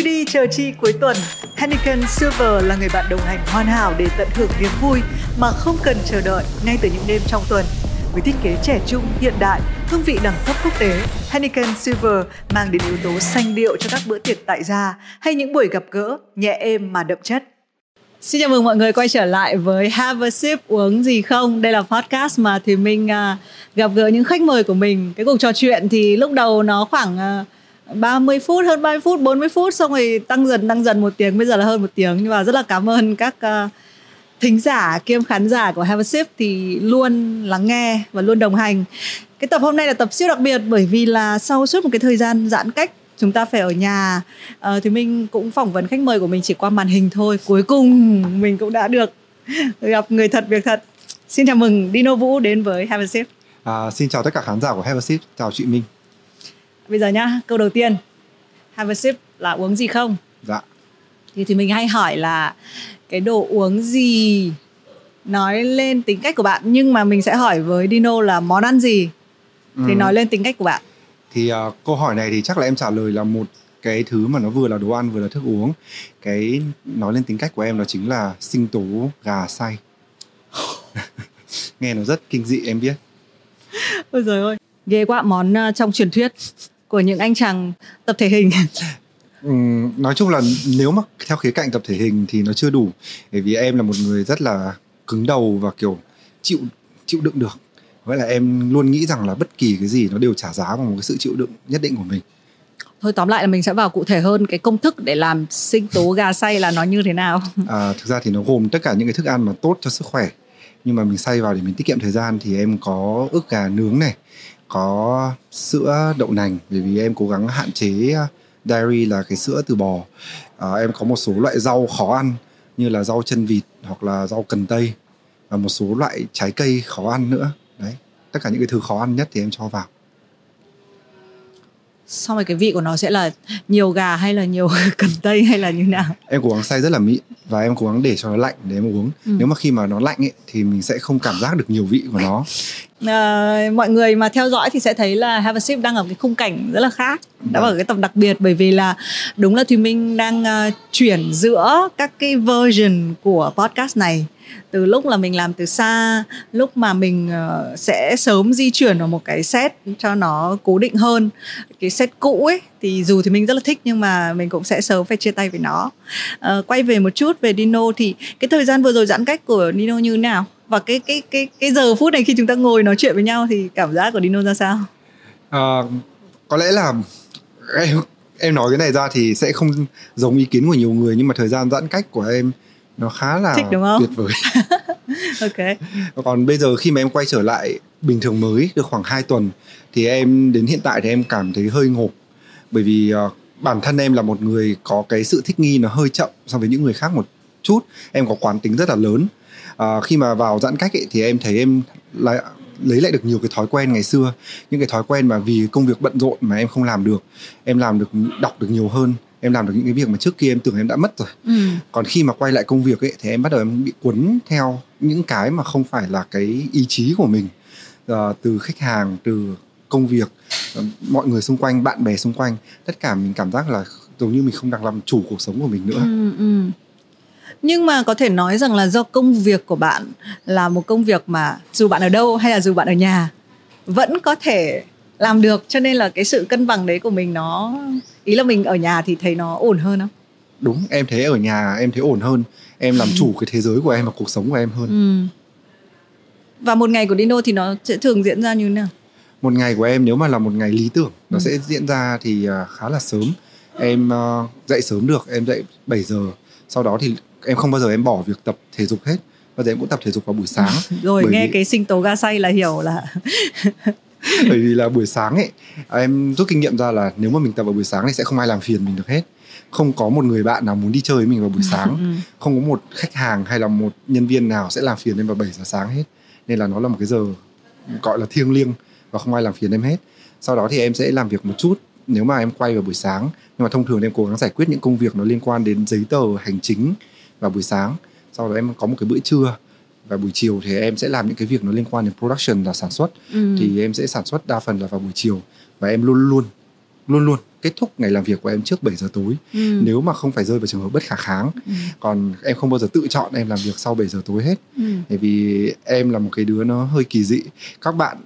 Vui đi chờ chi cuối tuần. Henneken Silver là người bạn đồng hành hoàn hảo để tận hưởng niềm vui mà không cần chờ đợi ngay từ những đêm trong tuần. Với thiết kế trẻ trung, hiện đại, hương vị đẳng cấp quốc tế, Henneken Silver mang đến yếu tố xanh điệu cho các bữa tiệc tại gia hay những buổi gặp gỡ nhẹ êm mà đậm chất. Xin chào mừng mọi người quay trở lại với Have a Sip uống gì không? Đây là podcast mà thì mình uh, gặp gỡ những khách mời của mình. Cái cuộc trò chuyện thì lúc đầu nó khoảng uh, 30 phút, hơn 30 phút, 40 phút xong rồi tăng dần tăng dần một tiếng, bây giờ là hơn một tiếng. Nhưng mà rất là cảm ơn các uh, thính giả kiêm khán giả của Have a Sip thì luôn lắng nghe và luôn đồng hành. Cái tập hôm nay là tập siêu đặc biệt bởi vì là sau suốt một cái thời gian giãn cách chúng ta phải ở nhà. Uh, thì mình cũng phỏng vấn khách mời của mình chỉ qua màn hình thôi. Cuối cùng mình cũng đã được gặp người thật việc thật. Xin chào mừng Dino Vũ đến với Have a Sip. À, xin chào tất cả khán giả của Have a Sip. Chào chị Minh bây giờ nhá câu đầu tiên. Have a Sip là uống gì không? Dạ. Thì thì mình hay hỏi là cái đồ uống gì nói lên tính cách của bạn? Nhưng mà mình sẽ hỏi với Dino là món ăn gì thì ừ. nói lên tính cách của bạn? Thì uh, câu hỏi này thì chắc là em trả lời là một cái thứ mà nó vừa là đồ ăn vừa là thức uống. Cái nói lên tính cách của em đó chính là sinh tố gà say nghe nó rất kinh dị em biết. Ôi trời ơi. Ghê quá món uh, trong truyền thuyết của những anh chàng tập thể hình. Ừ, nói chung là nếu mà theo khía cạnh tập thể hình thì nó chưa đủ bởi vì em là một người rất là cứng đầu và kiểu chịu chịu đựng được. Vậy là em luôn nghĩ rằng là bất kỳ cái gì nó đều trả giá bằng một cái sự chịu đựng nhất định của mình. Thôi tóm lại là mình sẽ vào cụ thể hơn cái công thức để làm sinh tố gà xay là nó như thế nào. À, thực ra thì nó gồm tất cả những cái thức ăn mà tốt cho sức khỏe. Nhưng mà mình xay vào để mình tiết kiệm thời gian thì em có ức gà nướng này có sữa đậu nành bởi vì em cố gắng hạn chế à, dairy là cái sữa từ bò. À, em có một số loại rau khó ăn như là rau chân vịt hoặc là rau cần tây và một số loại trái cây khó ăn nữa. Đấy tất cả những cái thứ khó ăn nhất thì em cho vào xong rồi cái vị của nó sẽ là nhiều gà hay là nhiều cần tây hay là như nào? Em cố gắng xay rất là mịn và em cố gắng để cho nó lạnh để em uống. Ừ. nếu mà khi mà nó lạnh ấy thì mình sẽ không cảm giác được nhiều vị của nó. À, mọi người mà theo dõi thì sẽ thấy là Have a Sip đang ở cái khung cảnh rất là khác đã ở cái tập đặc biệt bởi vì là đúng là Thùy Minh đang uh, chuyển giữa các cái version của podcast này từ lúc là mình làm từ xa lúc mà mình uh, sẽ sớm di chuyển vào một cái set cho nó cố định hơn. Cái set cũ ấy thì dù thì mình rất là thích nhưng mà mình cũng sẽ sớm phải chia tay với nó. Uh, quay về một chút về Dino thì cái thời gian vừa rồi giãn cách của Dino như thế nào? Và cái cái cái cái giờ phút này khi chúng ta ngồi nói chuyện với nhau thì cảm giác của Dino ra sao? à, có lẽ là em em nói cái này ra thì sẽ không giống ý kiến của nhiều người nhưng mà thời gian giãn cách của em nó khá là Thích đúng không? tuyệt vời. Ok. Còn bây giờ khi mà em quay trở lại bình thường mới được khoảng 2 tuần thì em đến hiện tại thì em cảm thấy hơi ngộp. Bởi vì uh, bản thân em là một người có cái sự thích nghi nó hơi chậm so với những người khác một chút. Em có quán tính rất là lớn. Uh, khi mà vào giãn cách ấy, thì em thấy em lại lấy lại được nhiều cái thói quen ngày xưa. Những cái thói quen mà vì công việc bận rộn mà em không làm được. Em làm được đọc được nhiều hơn em làm được những cái việc mà trước kia em tưởng em đã mất rồi ừ. còn khi mà quay lại công việc ấy thì em bắt đầu em bị cuốn theo những cái mà không phải là cái ý chí của mình uh, từ khách hàng từ công việc uh, mọi người xung quanh bạn bè xung quanh tất cả mình cảm giác là giống như mình không đang làm chủ cuộc sống của mình nữa ừ, ừ. nhưng mà có thể nói rằng là do công việc của bạn là một công việc mà dù bạn ở đâu hay là dù bạn ở nhà vẫn có thể làm được cho nên là cái sự cân bằng đấy của mình nó ý là mình ở nhà thì thấy nó ổn hơn không? Đúng em thấy ở nhà em thấy ổn hơn. Em làm chủ cái thế giới của em và cuộc sống của em hơn. Ừ. và một ngày của Dino thì nó sẽ thường diễn ra như thế nào? Một ngày của em nếu mà là một ngày lý tưởng nó ừ. sẽ diễn ra thì à, khá là sớm. Em à, dậy sớm được em dậy 7 giờ. Sau đó thì em không bao giờ em bỏ việc tập thể dục hết. Bao giờ em cũng tập thể dục vào buổi sáng. Rồi nghe vì... cái sinh tố ga say là hiểu là bởi vì là buổi sáng ấy em rút kinh nghiệm ra là nếu mà mình tập vào buổi sáng thì sẽ không ai làm phiền mình được hết. Không có một người bạn nào muốn đi chơi với mình vào buổi sáng. Ừ. không có một khách hàng hay là một nhân viên nào sẽ làm phiền em vào 7 giờ sáng hết. Nên là nó là một cái giờ gọi là thiêng liêng và không ai làm phiền em hết. Sau đó thì em sẽ làm việc một chút nếu mà em quay vào buổi sáng. Nhưng mà thông thường em cố gắng giải quyết những công việc nó liên quan đến giấy tờ hành chính vào buổi sáng. Sau đó em có một cái bữa trưa và buổi chiều thì em sẽ làm những cái việc nó liên quan đến production là sản xuất ừ. thì em sẽ sản xuất đa phần là vào buổi chiều và em luôn luôn luôn luôn kết thúc ngày làm việc của em trước 7 giờ tối ừ. nếu mà không phải rơi vào trường hợp bất khả kháng Ừ. còn em không bao giờ tự chọn em làm việc sau 7 giờ tối hết Ừ. bởi vì em là một cái đứa nó hơi kỳ dị các bạn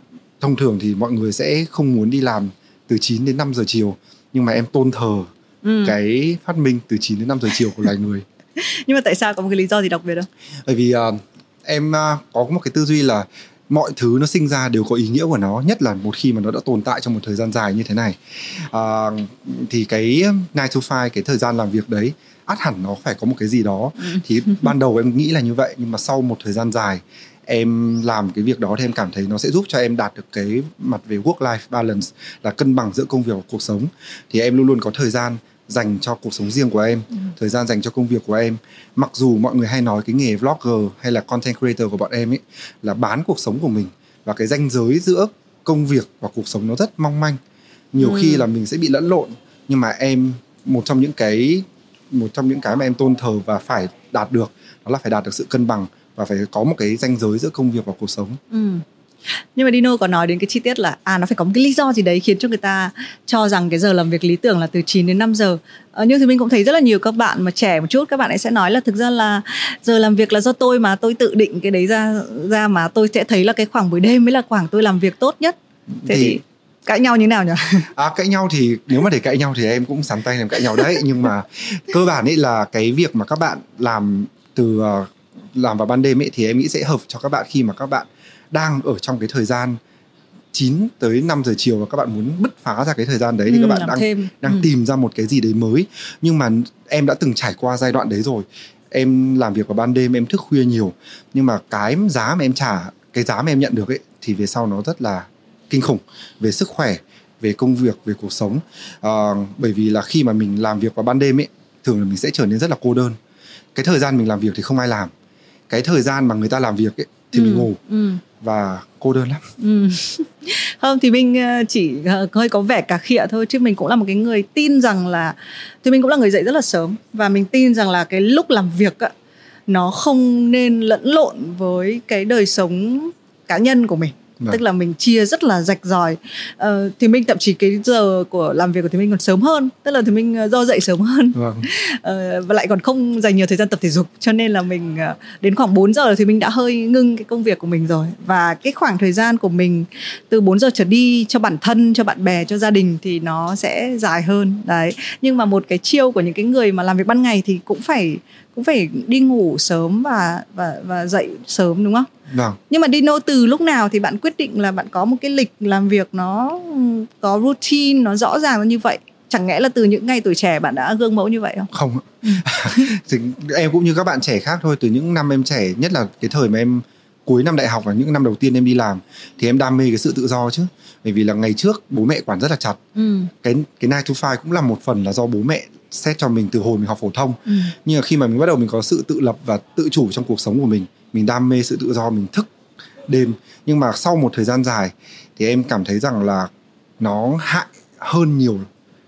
thông thường thì mọi người sẽ không muốn đi làm từ 9 đến 5 giờ chiều nhưng mà em tôn thờ Ừ. cái phát minh từ 9 đến 5 giờ chiều của loài người nhưng mà tại sao có một cái lý do gì đặc biệt không bởi vì ờ, em ờ, có một cái tư duy là mọi thứ nó sinh ra đều có ý nghĩa của nó nhất là một khi mà nó đã tồn tại trong một thời gian dài như thế này. Ờ, thì cái 9 to 5 cái thời gian làm việc đấy ắt hẳn nó phải có một cái gì đó. Ừ. thì ban đầu em nghĩ là như vậy nhưng mà sau một thời gian dài em làm cái việc đó thì em cảm thấy nó sẽ giúp cho em đạt được cái mặt về work life balance là cân bằng giữa công việc và cuộc sống. Thì em luôn luôn có thời gian dành cho cuộc sống riêng của em Ừ. thời gian dành cho công việc của em mặc dù mọi người hay nói cái nghề vlogger hay là content creator của bọn em ấy là bán cuộc sống của mình và cái ranh giới giữa công việc và cuộc sống nó rất mong manh nhiều Ừ. khi là mình sẽ bị lẫn lộn nhưng mà em một trong những cái một trong những cái mà em tôn thờ và phải đạt được đó là phải đạt được sự cân bằng và phải có một cái ranh giới giữa công việc và cuộc sống Ừ. Nhưng mà Dino có nói đến cái chi tiết là à nó phải có một cái lý do gì đấy khiến cho người ta cho rằng cái giờ làm việc lý tưởng là từ 9 đến 5 giờ. Ờ, nhưng thì mình cũng thấy rất là nhiều các bạn mà trẻ một chút các bạn ấy sẽ nói là thực ra là giờ làm việc là do tôi mà tôi tự định cái đấy ra ra mà tôi sẽ thấy là cái khoảng buổi đêm mới là khoảng tôi làm việc tốt nhất. Thế thì, Thì- cãi nhau như nào nhỉ? À cãi nhau thì nếu mà để cãi nhau thì em cũng sắn tay làm cãi nhau đấy nhưng mà cơ bản ấy là cái việc mà các bạn làm từ ờ, làm vào ban đêm ấy thì em nghĩ sẽ hợp cho các bạn khi mà các bạn đang ở trong cái thời gian 9 tới 5 giờ chiều và các bạn muốn bứt phá ra cái thời gian đấy thì Ừ, các bạn làm đang thêm. đang Ừ. tìm ra một cái gì đấy mới. Nhưng mà em đã từng trải qua giai đoạn đấy rồi. Em làm việc vào ban đêm em thức khuya nhiều. Nhưng mà cái giá mà em trả cái giá mà em nhận được ấy thì về sau nó rất là kinh khủng. Về sức khỏe về công việc về cuộc sống. Ờ, bởi vì là khi mà mình làm việc vào ban đêm ấy thường là mình sẽ trở nên rất là cô đơn. Cái thời gian mình làm việc thì không ai làm. Cái thời gian mà người ta làm việc ấy thì mình Ừ, ngủ. Ừ và cô đơn lắm Ừ. không, thì mình ờ, chỉ ờ, hơi có vẻ cà khịa thôi, chứ mình cũng là một cái người tin rằng là, thì mình cũng là người dậy rất là sớm và mình tin rằng là cái lúc làm việc á, nó không nên lẫn lộn với cái đời sống cá nhân của mình Vâng. tức là mình chia rất là rạch ròi. Ờ, thì mình thậm chí cái giờ của làm việc của thì mình còn sớm hơn. Tức là thì mình ờ, do dậy sớm hơn. Vâng. Ờ, và lại còn không dành nhiều thời gian tập thể dục. Cho nên là mình ờ, đến khoảng 4 giờ thì mình đã hơi ngưng cái công việc của mình rồi. Và cái khoảng thời gian của mình từ 4 giờ trở đi cho bản thân cho bạn bè cho gia đình thì nó sẽ dài hơn. Đấy. Nhưng mà một cái chiêu của những cái người mà làm việc ban ngày thì cũng phải cũng phải đi ngủ sớm và và và dậy sớm đúng không? Vâng. Nhưng mà Dino từ lúc nào thì bạn quyết định là bạn có một cái lịch làm việc nó có routine nó rõ ràng như vậy? Chẳng lẽ là từ những ngày tuổi trẻ bạn đã gương mẫu như vậy không? Không Ừ. thì em cũng như các bạn trẻ khác thôi từ những năm em trẻ nhất là cái thời mà em cuối năm đại học và những năm đầu tiên em đi làm thì em đam mê cái sự tự do chứ. Bởi vì là ngày trước bố mẹ quản rất là chặt. Ừ. Cái cái 9 to 5 cũng là một phần là do bố mẹ xét cho mình từ hồi mình học phổ thông. Ừ. Nhưng mà khi mà mình bắt đầu mình có sự tự lập và tự chủ trong cuộc sống của mình mình đam mê sự tự do mình thức đêm. Nhưng mà sau một thời gian dài thì em cảm thấy rằng là nó hại hơn nhiều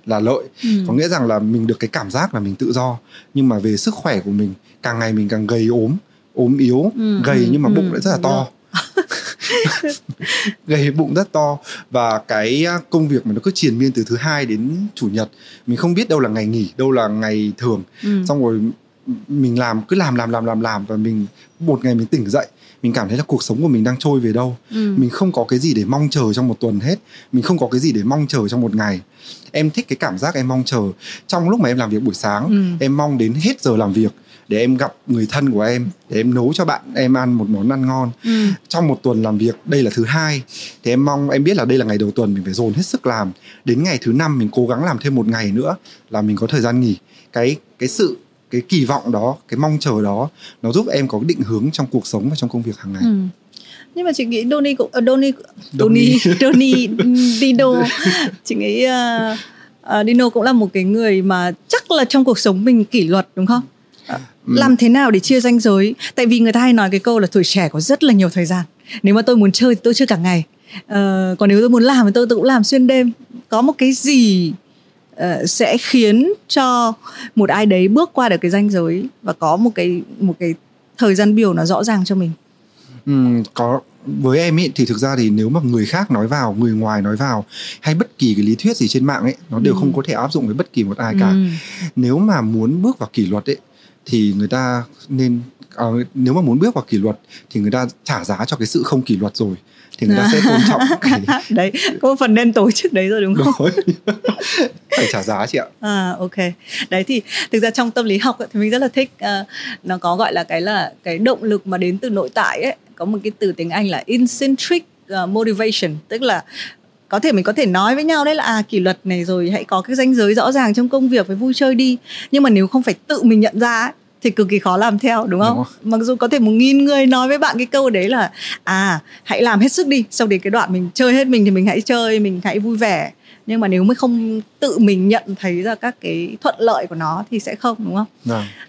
là lợi. Ừ. có nghĩa rằng là mình được cái cảm giác là mình tự do nhưng mà về sức khỏe của mình càng ngày mình càng gầy ốm ốm yếu Ừ, gầy ừ, nhưng mà ừ, bụng lại rất là to gầy bụng rất to và cái à, công việc mà nó cứ triền miên từ thứ hai đến chủ nhật mình không biết đâu là ngày nghỉ đâu là ngày thường ừ. xong rồi mình làm cứ làm làm làm làm làm và mình một ngày mình tỉnh dậy mình cảm thấy là cuộc sống của mình đang trôi về đâu ừ. mình không có cái gì để mong chờ trong một tuần hết mình không có cái gì để mong chờ trong một ngày em thích cái cảm giác em mong chờ trong lúc mà em làm việc buổi sáng Ừ. em mong đến hết giờ làm việc để em gặp người thân của em để em nấu cho bạn em ăn một món ăn ngon. Ừ. trong một tuần làm việc đây là thứ hai thì em mong em biết là đây là ngày đầu tuần mình phải dồn hết sức làm. Đến ngày thứ năm mình cố gắng làm thêm một ngày nữa là mình có thời gian nghỉ. Cái cái sự cái kỳ vọng đó cái mong chờ đó nó giúp em có định hướng trong cuộc sống và trong công việc hàng ngày. Ừ. nhưng mà chị nghĩ Doni cũng uh, Doni Doni Doni Dino. Chị nghĩ uh, uh, Dino cũng là một cái người mà chắc là trong cuộc sống mình kỷ luật đúng không Làm thế nào để chia ranh giới? Tại vì người ta hay nói cái câu là tuổi trẻ có rất là nhiều thời gian. Nếu mà tôi muốn chơi thì tôi chơi cả ngày. Ờ, còn nếu tôi muốn làm thì tôi, tôi cũng làm xuyên đêm. Có một cái gì ờ, sẽ khiến cho một ai đấy bước qua được cái ranh giới và có một cái một cái thời gian biểu nó rõ ràng cho mình? Ừm, có. Với em ấy thì thực ra thì nếu mà người khác nói vào người ngoài nói vào hay bất kỳ cái lý thuyết gì trên mạng ấy nó đều Ừ. không có thể áp dụng với bất kỳ một ai cả. Ừ. nếu mà muốn bước vào kỷ luật ấy thì người ta nên ờ, nếu mà muốn bước vào kỷ luật thì người ta trả giá cho cái sự không kỷ luật rồi thì người ta sẽ tôn trọng cái đấy có một phần nên tổ chức đấy rồi đúng không? Đối phải trả giá chị ạ. À ok. Đấy thì thực ra trong tâm lý học ấy, thì mình rất là thích ờ, nó có gọi là cái là cái động lực mà đến từ nội tại ấy, có một cái từ tiếng Anh là intrinsic ờ, motivation, tức là có thể mình có thể nói với nhau đấy là à kỷ luật này rồi hãy có cái ranh giới rõ ràng trong công việc với vui chơi đi. Nhưng mà nếu không phải tự mình nhận ra ấy, thì cực kỳ khó làm theo đúng không? Đúng Mặc dù có thể một nghìn người nói với bạn cái câu đấy là à hãy làm hết sức đi, sau đến cái đoạn mình chơi hết mình thì mình hãy chơi, mình hãy vui vẻ nhưng mà nếu mới không tự mình nhận thấy ra các cái thuận lợi của nó thì sẽ không đúng không.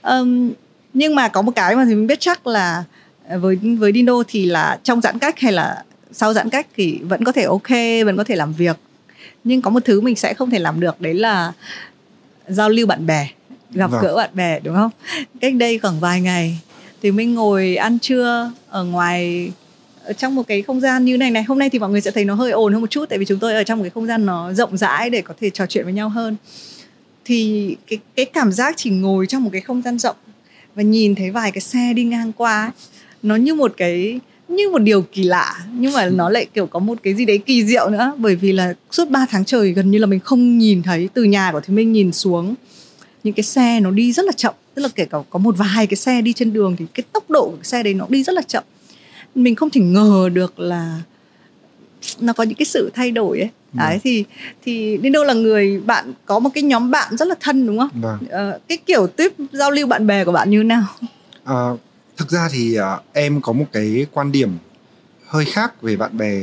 Ừm, nhưng mà có một cái mà thì mình biết chắc là ờ, với với Dino thì là trong giãn cách hay là sau giãn cách thì vẫn có thể ok vẫn có thể làm việc. Nhưng có một thứ mình sẽ không thể làm được đấy là giao lưu bạn bè gặp Vâng. gỡ bạn bè đúng không? Cách đây khoảng vài ngày thì mình ngồi ăn trưa ở ngoài ở trong một cái không gian như này này. Hôm nay thì mọi người sẽ thấy nó hơi ồn hơn một chút tại vì chúng tôi ở trong một cái không gian nó rộng rãi để có thể trò chuyện với nhau hơn. Thì cái cái cảm giác chỉ ngồi trong một cái không gian rộng và nhìn thấy vài cái xe đi ngang qua nó như một cái như một điều kỳ lạ nhưng mà nó lại kiểu có một cái gì đấy kỳ diệu nữa. Bởi vì là suốt 3 tháng trời gần như là mình không nhìn thấy từ nhà của thì mình nhìn xuống những cái xe nó đi rất là chậm. Tức là kể cả có một vài cái xe đi trên đường thì cái tốc độ của cái xe đấy nó đi rất là chậm. Mình không thể ngờ được là nó có những cái sự thay đổi ấy. Đấy thì thì đến đâu là người bạn có một cái nhóm bạn rất là thân đúng không? Vâng. Ờ, cái kiểu tiếp giao lưu bạn bè của bạn như thế nào? À, thực ra thì à, em có một cái quan điểm hơi khác về bạn bè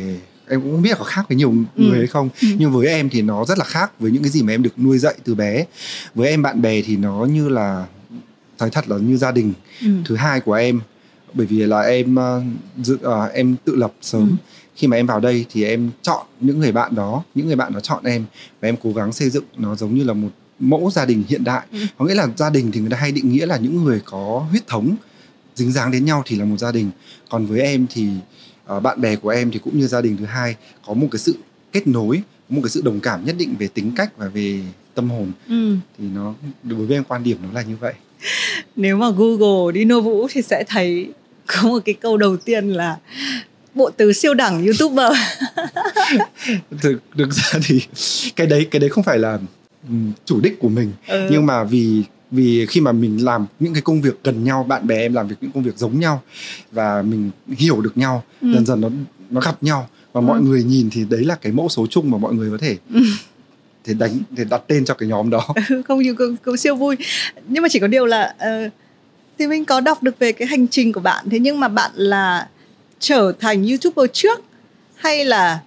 em cũng không biết là có khác với nhiều Ừ. người hay không Ừ. nhưng với em thì nó rất là khác với những cái gì mà em được nuôi dạy từ bé với em bạn bè thì nó như là nói thật là như gia đình ừ. thứ hai của em bởi vì là em ờ, dự ờ, em tự lập sớm Ừ. khi mà em vào đây thì em chọn những người bạn đó những người bạn đó chọn em và em cố gắng xây dựng nó giống như là một mẫu gia đình hiện đại Ừ. có nghĩa là gia đình thì người ta hay định nghĩa là những người có huyết thống dính dáng đến nhau thì là một gia đình. Còn với em thì ờ, bạn bè của em thì cũng như gia đình thứ hai có một cái sự kết nối một cái sự đồng cảm nhất định về tính cách và về tâm hồn. Ừ. thì nó đối với em quan điểm nó là như vậy. Nếu mà Google Dino Vũ thì sẽ thấy có một cái câu đầu tiên là bộ từ siêu đẳng youtuber. Thực thực ra thì cái đấy cái đấy không phải là ừm, chủ đích của mình. Ừ. nhưng mà vì vì khi mà mình làm những cái công việc gần nhau bạn bè em làm việc những công việc giống nhau và mình hiểu được nhau Ừ. dần dần nó nó gặp nhau và Ừ. mọi người nhìn thì đấy là cái mẫu số chung mà mọi người có thể Ừ. thể đánh để đặt tên cho cái nhóm đó không nhiều cũng, cũng siêu vui nhưng mà chỉ có điều là ờ, thì mình có đọc được về cái hành trình của bạn thế nhưng mà bạn là trở thành youtuber trước hay là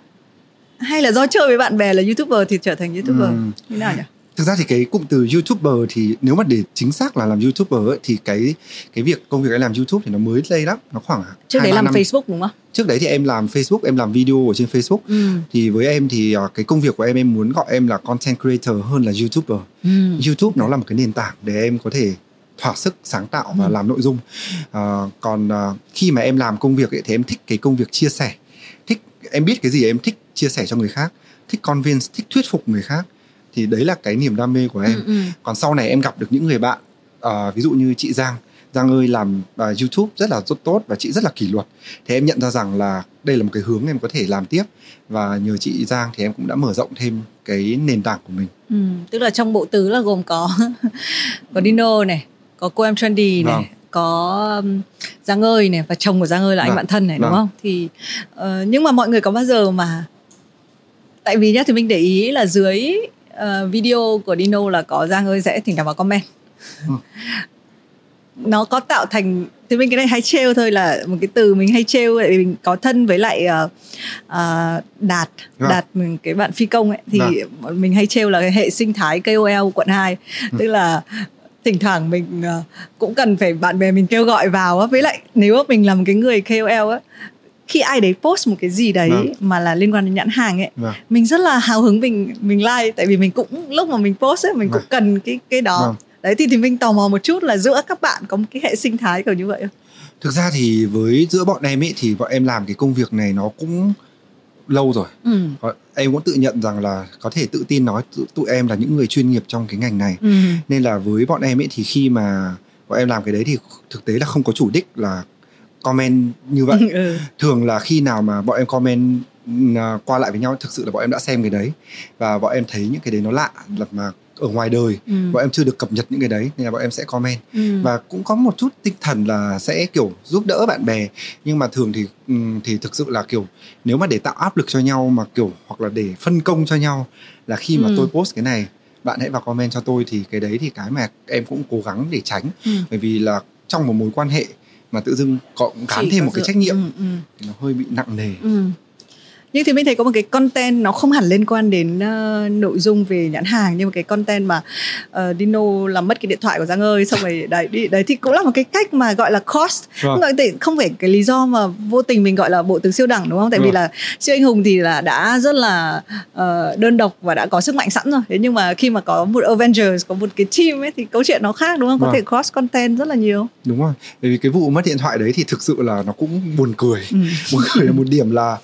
hay là do chơi với bạn bè là youtuber thì trở thành youtuber Ừm. như nào nhỉ thực ra thì cái cụm từ youtuber thì nếu mà để chính xác là làm youtuber ấy, thì cái cái việc công việc em làm youtube thì nó mới đây lắm nó khoảng trước hai, đấy ba làm năm. facebook đúng không trước đấy thì em làm facebook em làm video ở trên facebook ừ. thì với em thì ờ, cái công việc của em em muốn gọi em là content creator hơn là youtuber Ừ. youtube nó là một cái nền tảng để em có thể thỏa sức sáng tạo và Ừ. làm nội dung Ờ, còn ờ, khi mà em làm công việc ấy, thì em thích cái công việc chia sẻ thích em biết cái gì em thích chia sẻ cho người khác thích convince thích thuyết phục người khác thì đấy là cái niềm đam mê của em Ừ, ừ. còn sau này em gặp được những người bạn ờ, ví dụ như chị Giang Giang ơi làm ờ, YouTube rất là rất tốt và chị rất là kỷ luật thì em nhận ra rằng là đây là một cái hướng em có thể làm tiếp và nhờ chị Giang thì em cũng đã mở rộng thêm cái nền tảng của mình Ừ, tức là trong bộ tứ là gồm có có Dino này, có cô em Trendy này, Vâng. có Giang ơi này và chồng của Giang ơi là anh Vâng. bạn thân này đúng Vâng. không? Thì ờ, nhưng mà mọi người có bao giờ mà tại vì nhá thì mình để ý là dưới ờ, video của Dino là có Giang ơi sẽ thỉnh thoảng vào comment. Ừ. Nó có tạo thành thì mình cái này hay trêu thôi là một cái từ mình hay trêu tại vì mình có thân với lại ờ, ờ, Đạt Vâng. Đạt mình cái bạn phi công ấy thì bọn mình hay trêu là cái hệ sinh thái KOL quận 2 Ừ. tức là thỉnh thoảng mình ờ, cũng cần phải bạn bè mình kêu gọi vào á với lại nếu mình là một cái người KOL á khi ai đấy post một cái gì đấy Vâng. mà là liên quan đến nhãn hàng ấy Vâng. mình rất là hào hứng mình mình like tại vì mình cũng lúc mà mình post ấy mình cũng cần cái cái đó Vâng. đấy thì thì mình tò mò một chút là giữa các bạn có một cái hệ sinh thái kiểu như vậy không thực ra thì với giữa bọn em ấy thì bọn em làm cái công việc này nó cũng lâu rồi ừ. em cũng tự nhận rằng là có thể tự tin nói tụi, tụi em là những người chuyên nghiệp trong cái ngành này Ừ. nên là với bọn em ấy thì khi mà bọn em làm cái đấy thì thực tế là không có chủ đích là comment như vậy ừ. thường là khi nào mà bọn em comment à, qua lại với nhau thực sự là bọn em đã xem cái đấy và bọn em thấy những cái đấy nó lạ là mà ở ngoài đời Ừ. bọn em chưa được cập nhật những cái đấy nên là bọn em sẽ comment Ừ. và cũng có một chút tinh thần là sẽ kiểu giúp đỡ bạn bè nhưng mà thường thì ừm, thì thực sự là kiểu nếu mà để tạo áp lực cho nhau mà kiểu hoặc là để phân công cho nhau là khi mà Ừ. tôi post cái này bạn hãy vào comment cho tôi thì cái đấy thì cái mà em cũng cố gắng để tránh Ừ. bởi vì là trong một mối quan hệ mà tự dưng cộng gán thêm một cái trách nhiệm ừ, ừ. thì nó hơi bị nặng nề Ừ. Nhưng thì mình thấy có một cái content nó không hẳn liên quan đến ờ, nội dung về nhãn hàng nhưng mà cái content mà uh, Dino làm mất cái điện thoại của Giang ơi xong rồi đấy đi đấy thì cũng là một cái cách mà gọi là cost Vâng. phải, không phải cái lý do mà vô tình mình gọi là bộ tướng siêu đẳng đúng không tại vì Vâng. là siêu anh hùng thì là đã rất là ờ, đơn độc và đã có sức mạnh sẵn rồi thế nhưng mà khi mà có một Avengers có một cái team ấy thì câu chuyện nó khác đúng không có Vâng. thể cross content rất là nhiều đúng rồi bởi vì cái vụ mất điện thoại đấy thì thực sự là nó cũng buồn cười ừ. buồn cười là một điểm là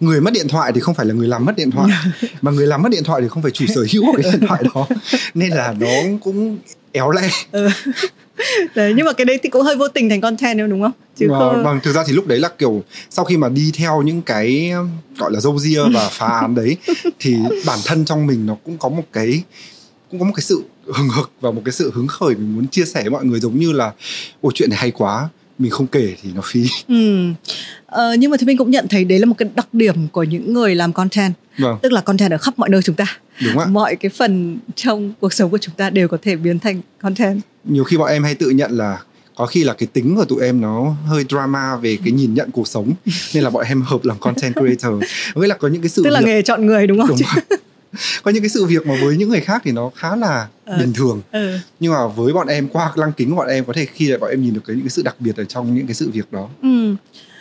người mất điện thoại thì không phải là người làm mất điện thoại mà người làm mất điện thoại thì không phải chủ sở hữu của cái điện thoại đó. Nên là nó cũng éo le. Ừ. đấy nhưng mà cái đấy thì cũng hơi vô tình thành content đúng không? Chứ và, không vâng thực ra thì lúc đấy là kiểu sau khi mà đi theo những cái gọi là dâu ria và phá án đấy thì bản thân trong mình nó cũng có một cái cũng có một cái sự hừng hực và một cái sự hứng khởi. Mình muốn chia sẻ với mọi người giống như là ôi chuyện này hay quá mình không kể thì nó phí. Ừ. Ờ, nhưng mà thì mình cũng nhận thấy đấy là một cái đặc điểm của những người làm content. Vâng. Tức là content ở khắp mọi nơi chúng ta. Đúng ạ. Mọi cái phần trong cuộc sống của chúng ta đều có thể biến thành content. Nhiều khi bọn em hay tự nhận là có khi là cái tính của tụi em nó hơi drama về cái nhìn nhận cuộc sống. Nên là bọn em hợp làm content creator. Nghĩa là có những cái sự tức là việc nghề chọn người đúng không? Đúng. có những cái sự việc mà với những người khác thì nó khá là Ờ. bình thường ừ. nhưng mà với bọn em qua lăng kính của bọn em có thể khi là bọn em nhìn được cái những cái sự đặc biệt ở trong những cái sự việc đó Ừ.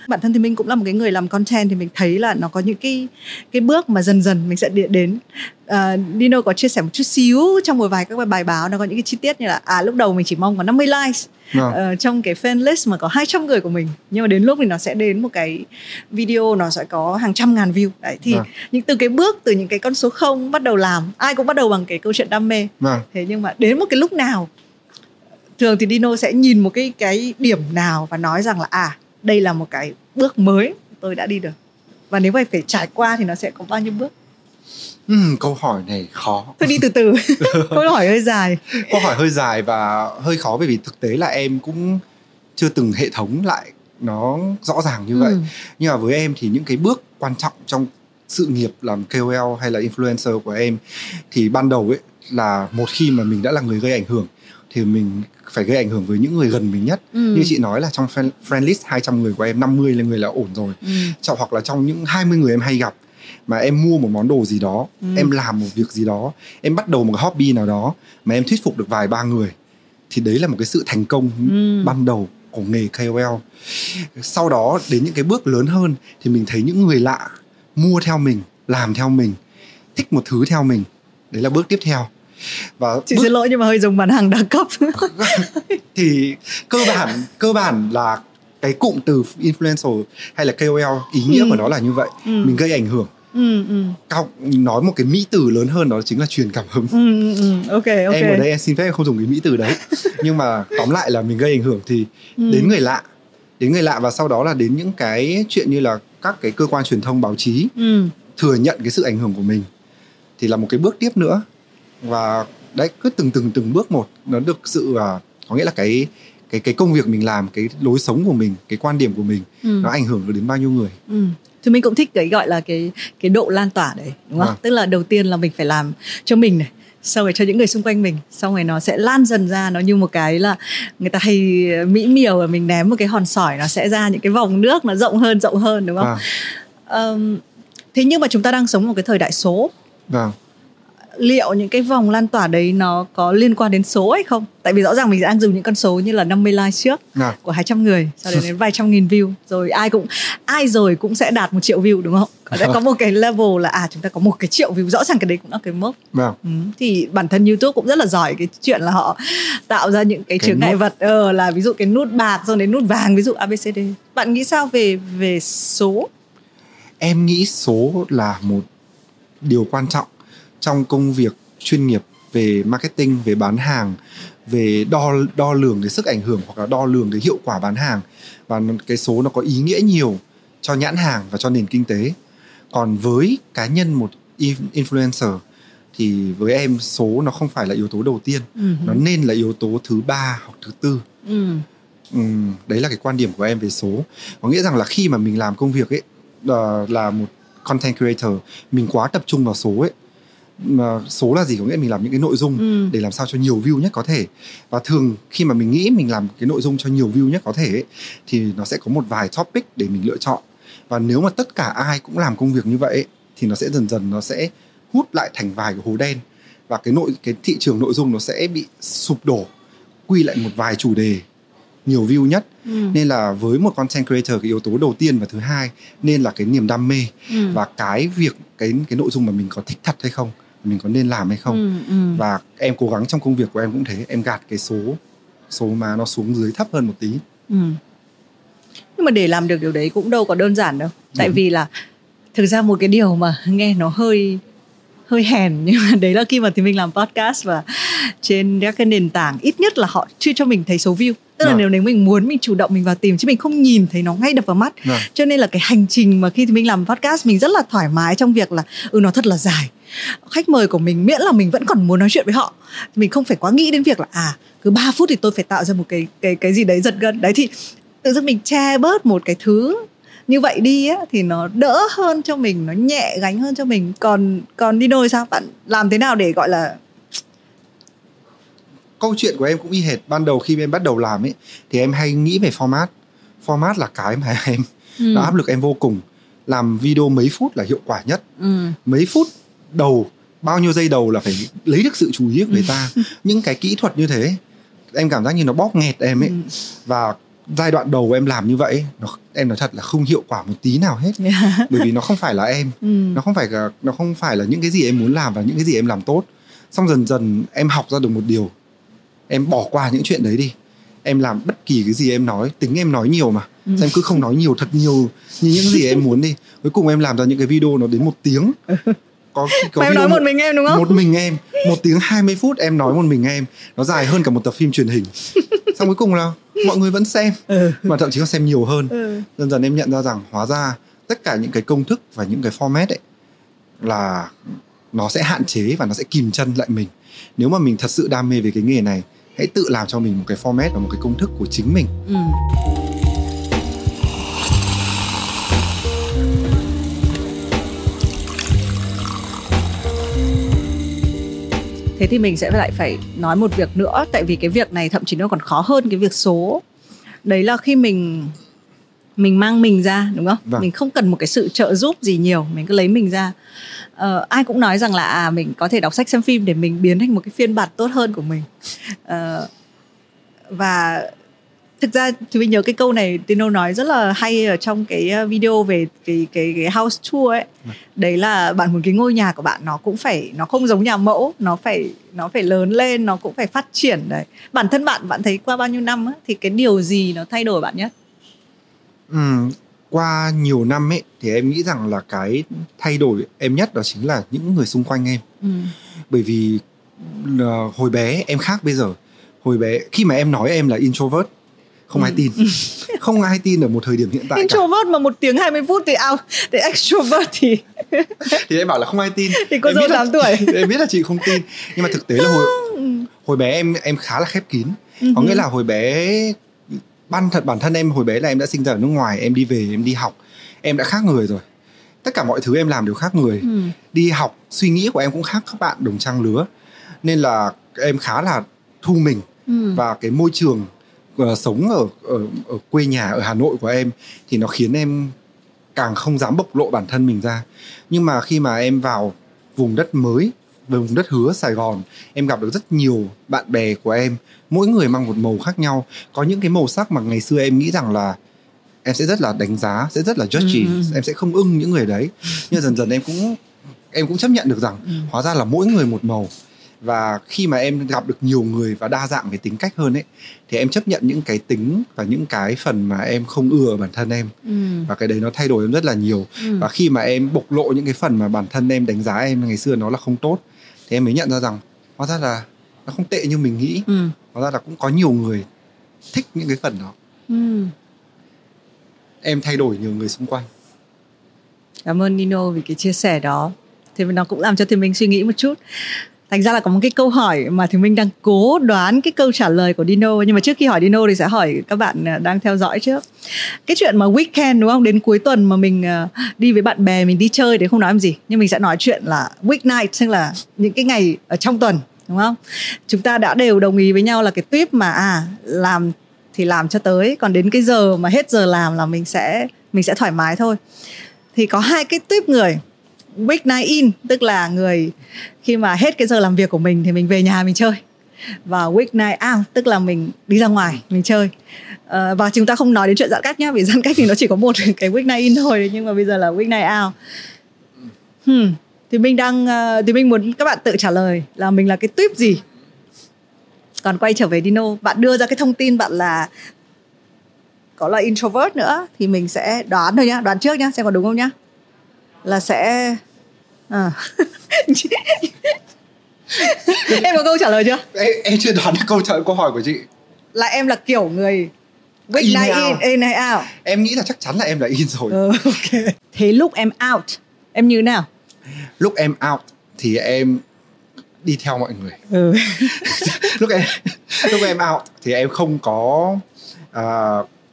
bản thân thì mình cũng là một cái người làm content thì mình thấy là nó có những cái cái bước mà dần dần mình sẽ đi- đến à, Dino có chia sẻ một chút xíu trong một vài các bài báo nó có những cái chi tiết như là à lúc đầu mình chỉ mong có 50 likes Vâng. ờ, trong cái fan list mà có 200 người của mình nhưng mà đến lúc thì nó sẽ đến một cái video nó sẽ có hàng trăm ngàn view đấy thì Vâng. những từ cái bước từ những cái con số không bắt đầu làm ai cũng bắt đầu bằng cái câu chuyện đam mê vâng thế nhưng mà đến một cái lúc nào thường thì Dino sẽ nhìn một cái cái điểm nào và nói rằng là à đây là một cái bước mới tôi đã đi được. Và nếu phải phải trải qua thì nó sẽ có bao nhiêu bước? Ừm, câu hỏi này khó. Tôi đi từ từ. Câu hỏi hơi dài. Câu hỏi hơi dài và hơi khó bởi vì thực tế là em cũng chưa từng hệ thống lại nó rõ ràng như vậy. Ừ. nhưng mà với em thì những cái bước quan trọng trong sự nghiệp làm KOL hay là influencer của em thì ban đầu ấy là một khi mà mình đã là người gây ảnh hưởng thì mình phải gây ảnh hưởng với những người gần mình nhất Ừ. như chị nói là trong friend, friend list 200 người của em 50 là người là ổn rồi Ừ. Trong, hoặc là trong những 20 người em hay gặp mà em mua một món đồ gì đó Ừ. em làm một việc gì đó em bắt đầu một cái hobby nào đó mà em thuyết phục được vài ba người thì đấy là một cái sự thành công Ừ. ban đầu của nghề KOL sau đó đến những cái bước lớn hơn thì mình thấy những người lạ mua theo mình làm theo mình thích một thứ theo mình đấy là bước tiếp theo và chị bước xin lỗi nhưng mà hơi dùng bán hàng đa cấp thì cơ bản cơ bản là cái cụm từ influencer hay là KOL ý nghĩa Ừ. của nó là như vậy Ừ. mình gây ảnh hưởng ừ, ừ. nói một cái mỹ từ lớn hơn đó chính là truyền cảm hứng Ừ, ừ, ừ. ok ok em ở đây em xin phép em không dùng cái mỹ từ đấy nhưng mà tóm lại là mình gây ảnh hưởng thì Ừ. đến người lạ đến người lạ và sau đó là đến những cái chuyện như là các cái cơ quan truyền thông báo chí ừ. thừa nhận cái sự ảnh hưởng của mình thì là một cái bước tiếp nữa và đấy cứ từng từng từng bước một nó được sự à, có nghĩa là cái cái cái công việc mình làm cái lối sống của mình cái quan điểm của mình Ừ. nó ảnh hưởng được đến bao nhiêu người Ừ. Thì mình cũng thích cái gọi là cái cái độ lan tỏa đấy đúng không? Vâng. Tức là đầu tiên là mình phải làm cho mình này, sau rồi cho những người xung quanh mình, xong rồi nó sẽ lan dần ra nó như một cái là người ta hay mỹ miều và mình ném một cái hòn sỏi nó sẽ ra những cái vòng nước nó rộng hơn rộng hơn đúng không? vâng Ờm, thế nhưng mà chúng ta đang sống một cái thời đại số vâng liệu những cái vòng lan tỏa đấy nó có liên quan đến số hay không? Tại vì rõ ràng mình đang dùng những con số như là 50 like trước à. của 200 người, sau đó đến vài trăm nghìn view, rồi ai cũng ai rồi cũng sẽ đạt một triệu view đúng không? Có sẽ có một cái level là à chúng ta có một cái triệu view, rõ ràng cái đấy cũng là cái mốc. vâng Ừ, thì bản thân YouTube cũng rất là giỏi cái chuyện là họ tạo ra những cái, Cái chướng ngại vật ờ là ví dụ cái nút bạc rồi đến nút vàng ví dụ ABCD. Bạn nghĩ sao về về số? em nghĩ số là một điều quan trọng trong công việc chuyên nghiệp về marketing về bán hàng về đo đo lường cái sức ảnh hưởng hoặc là đo lường cái hiệu quả bán hàng. Và cái số nó có ý nghĩa nhiều cho nhãn hàng và cho nền kinh tế. Còn với cá nhân một in- influencer thì với em số nó không phải là yếu tố đầu tiên. Ừ. nó nên là yếu tố thứ ba hoặc thứ tư. Ừ. Ừm, đấy là cái quan điểm của em về số. Có nghĩa rằng là khi mà mình làm công việc ấy ờ, là một content creator mình quá tập trung vào số ấy mà số là gì có nghĩa là mình làm những cái nội dung Ừ. để làm sao cho nhiều view nhất có thể và thường khi mà mình nghĩ mình làm cái nội dung cho nhiều view nhất có thể ấy, thì nó sẽ có một vài topic để mình lựa chọn và nếu mà tất cả ai cũng làm công việc như vậy ấy, thì nó sẽ dần dần nó sẽ hút lại thành vài cái hố đen và cái nội cái thị trường nội dung nó sẽ bị sụp đổ quy lại một vài chủ đề nhiều view nhất Ừ. nên là với một content creator cái yếu tố đầu tiên và thứ hai nên là cái niềm đam mê Ừ. và cái việc cái cái nội dung mà mình có thích thật hay không mình có nên làm hay không Ừ. Ừ. và em cố gắng trong công việc của em cũng thế em gạt cái số số mà nó xuống dưới thấp hơn một tí Ừ. Nhưng mà để làm được điều đấy cũng đâu có đơn giản đâu. Tại Đúng. vì là thực ra một cái điều mà nghe nó hơi hơi hèn nhưng mà đấy là khi mà thì mình làm podcast và trên các cái nền tảng ít nhất là họ chưa cho mình thấy số view. Tức là Vâng. nếu nếu mình muốn mình chủ động mình vào tìm chứ mình không nhìn thấy nó ngay đập vào mắt. Vâng. cho nên là cái hành trình mà khi thì mình làm podcast mình rất là thoải mái trong việc là ừ nó thật là dài. Khách mời của mình miễn là mình vẫn còn muốn nói chuyện với họ. Mình không phải quá nghĩ đến việc là à cứ 3 phút thì tôi phải tạo ra một cái cái cái gì đấy giật gân. Đấy thì tự dưng mình che bớt một cái thứ như vậy đi á thì nó đỡ hơn cho mình nó nhẹ gánh hơn cho mình. Còn còn Dino thì sao? Bạn làm thế nào để gọi là câu chuyện của em cũng y hệt. Ban đầu khi em bắt đầu làm ấy thì em hay nghĩ về format. Format là cái mà em ừ, nó áp lực em vô cùng. Làm video mấy phút là hiệu quả nhất. Ừ, mấy phút đầu bao nhiêu giây đầu là phải lấy được sự chú ý của người ta. Những cái kỹ thuật như thế em cảm giác như nó bóp nghẹt em ấy. Ừ. và giai đoạn đầu em làm như vậy nó em nói thật là không hiệu quả một tí nào hết. Yeah. bởi vì nó không phải là em. Ừ. nó không phải là nó không phải là những cái gì em muốn làm và những cái gì em làm tốt. Xong dần dần em học ra được một điều. Em bỏ qua những chuyện đấy đi. Em làm bất kỳ cái gì em nói tính em nói nhiều mà. Ừ. Em cứ không nói nhiều thật nhiều như những gì em muốn đi. Cuối cùng em làm ra những cái video nó đến một tiếng có có Mà em nói một mình em đúng không một mình em một tiếng 20 phút em nói một mình em nó dài hơn cả một tập phim truyền hình xong cuối cùng là mọi người vẫn xem ừ. mà thậm chí còn xem nhiều hơn Ừ. dần dần em nhận ra rằng hóa ra tất cả những cái công thức và những cái format ấy là nó sẽ hạn chế và nó sẽ kìm chân lại mình nếu mà mình thật sự đam mê về cái nghề này hãy tự làm cho mình một cái format và một cái công thức của chính mình Ừ. Thế thì mình sẽ lại phải nói một việc nữa tại vì cái việc này thậm chí nó còn khó hơn cái việc số. Đấy là khi mình mình mang mình ra đúng không? Vâng. Mình không cần một cái sự trợ giúp gì nhiều, mình cứ lấy mình ra. Ờ, ai cũng nói rằng là à mình có thể đọc sách xem phim để mình biến thành một cái phiên bản tốt hơn của mình. Ờ, và thực ra thì mình nhớ cái câu này Tino nói rất là hay ở trong cái uh, video về cái cái cái house tour ấy. Đấy là bạn muốn cái ngôi nhà của bạn nó cũng phải nó không giống nhà mẫu nó phải nó phải lớn lên nó cũng phải phát triển đấy. Bản thân bạn bạn thấy qua bao nhiêu năm á, thì cái điều gì nó thay đổi bạn nhất? Ừm, qua nhiều năm ấy thì em nghĩ rằng là cái thay đổi em nhất đó chính là những người xung quanh em. Ừ. bởi vì ờ, hồi bé em khác bây giờ. Hồi bé khi mà em nói em là introvert không ai tin. Không ai tin ở một thời điểm hiện tại cả. Introvert mà một tiếng 20 phút thì out. Thì extrovert thì thì em bảo là không ai tin. Thì cô dâu biết là- 8 tuổi. Em biết là chị không tin. Nhưng mà thực tế là hồi hồi bé em em khá là khép kín. Có nghĩa là hồi bé ban thật bản thân em hồi bé là em đã sinh ra ở nước ngoài em đi về em đi học. Em đã khác người rồi. Tất cả mọi thứ em làm đều khác người. Ừ. đi học suy nghĩ của em cũng khác các bạn đồng trang lứa. Nên là em khá là thu mình. Ừ. và cái môi trường ờ, sống ở, ở ở quê nhà ở Hà Nội của em thì nó khiến em càng không dám bộc lộ bản thân mình ra nhưng mà khi mà em vào vùng đất mới về vùng đất hứa Sài Gòn em gặp được rất nhiều bạn bè của em mỗi người mang một màu khác nhau có những cái màu sắc mà ngày xưa em nghĩ rằng là em sẽ rất là đánh giá sẽ rất là judgy Ừ. em sẽ không ưng những người đấy nhưng dần dần em cũng em cũng chấp nhận được rằng Ừ. hóa ra là mỗi người một màu và khi mà em gặp được nhiều người và đa dạng về tính cách hơn ấy thì em chấp nhận những cái tính và những cái phần mà em không ưa bản thân em ừ. và cái đấy nó thay đổi em rất là nhiều Ừ. và khi mà em bộc lộ những cái phần mà bản thân em đánh giá em ngày xưa nó là không tốt thì em mới nhận ra rằng hóa ra là nó không tệ như mình nghĩ Ừ. hóa ra là cũng có nhiều người thích những cái phần đó Ừ. em thay đổi nhiều người xung quanh Cảm ơn Nino vì cái chia sẻ đó. Thì nó cũng làm cho Thùy Minh suy nghĩ một chút. Thành ra là có một cái câu hỏi mà thì Minh đang cố đoán cái câu trả lời của Dino. Nhưng mà trước khi hỏi Dino thì sẽ hỏi các bạn à, đang theo dõi trước. Cái chuyện mà weekend, đúng không? Đến cuối tuần mà mình à, đi với bạn bè, mình đi chơi thì không nói làm gì. Nhưng mình sẽ nói chuyện là weeknight, Tức là những cái ngày ở trong tuần, đúng không? Chúng ta đã đều đồng ý với nhau là cái tuyếp mà à làm thì làm cho tới. Còn đến cái giờ mà hết giờ làm là mình sẽ mình sẽ thoải mái thôi. Thì có hai cái tuyếp người weeknight in, tức là người khi mà hết cái giờ làm việc của mình thì mình về nhà mình chơi. Và weeknight out, tức là mình đi ra ngoài, mình chơi. Ờ, và chúng ta không nói đến chuyện giãn cách nhá, vì giãn cách thì nó chỉ có một cái weeknight in thôi, nhưng mà bây giờ là weeknight out. Hmm. thì mình đang ờ, thì mình muốn các bạn tự trả lời là mình là cái tuyếp gì? Còn quay trở về Dino, bạn đưa ra cái thông tin bạn là có là introvert nữa, thì mình sẽ đoán thôi nhá, đoán trước nhá, xem có đúng không nhá. Là sẽ à. em có câu trả lời chưa em, em chưa đoán được câu trả câu hỏi của chị là em là kiểu người In in out. in hay out em nghĩ là chắc chắn là em là in rồi ừ, ok thế lúc em out em như nào lúc em out thì em đi theo mọi người ừ. lúc em lúc em out thì em không có à,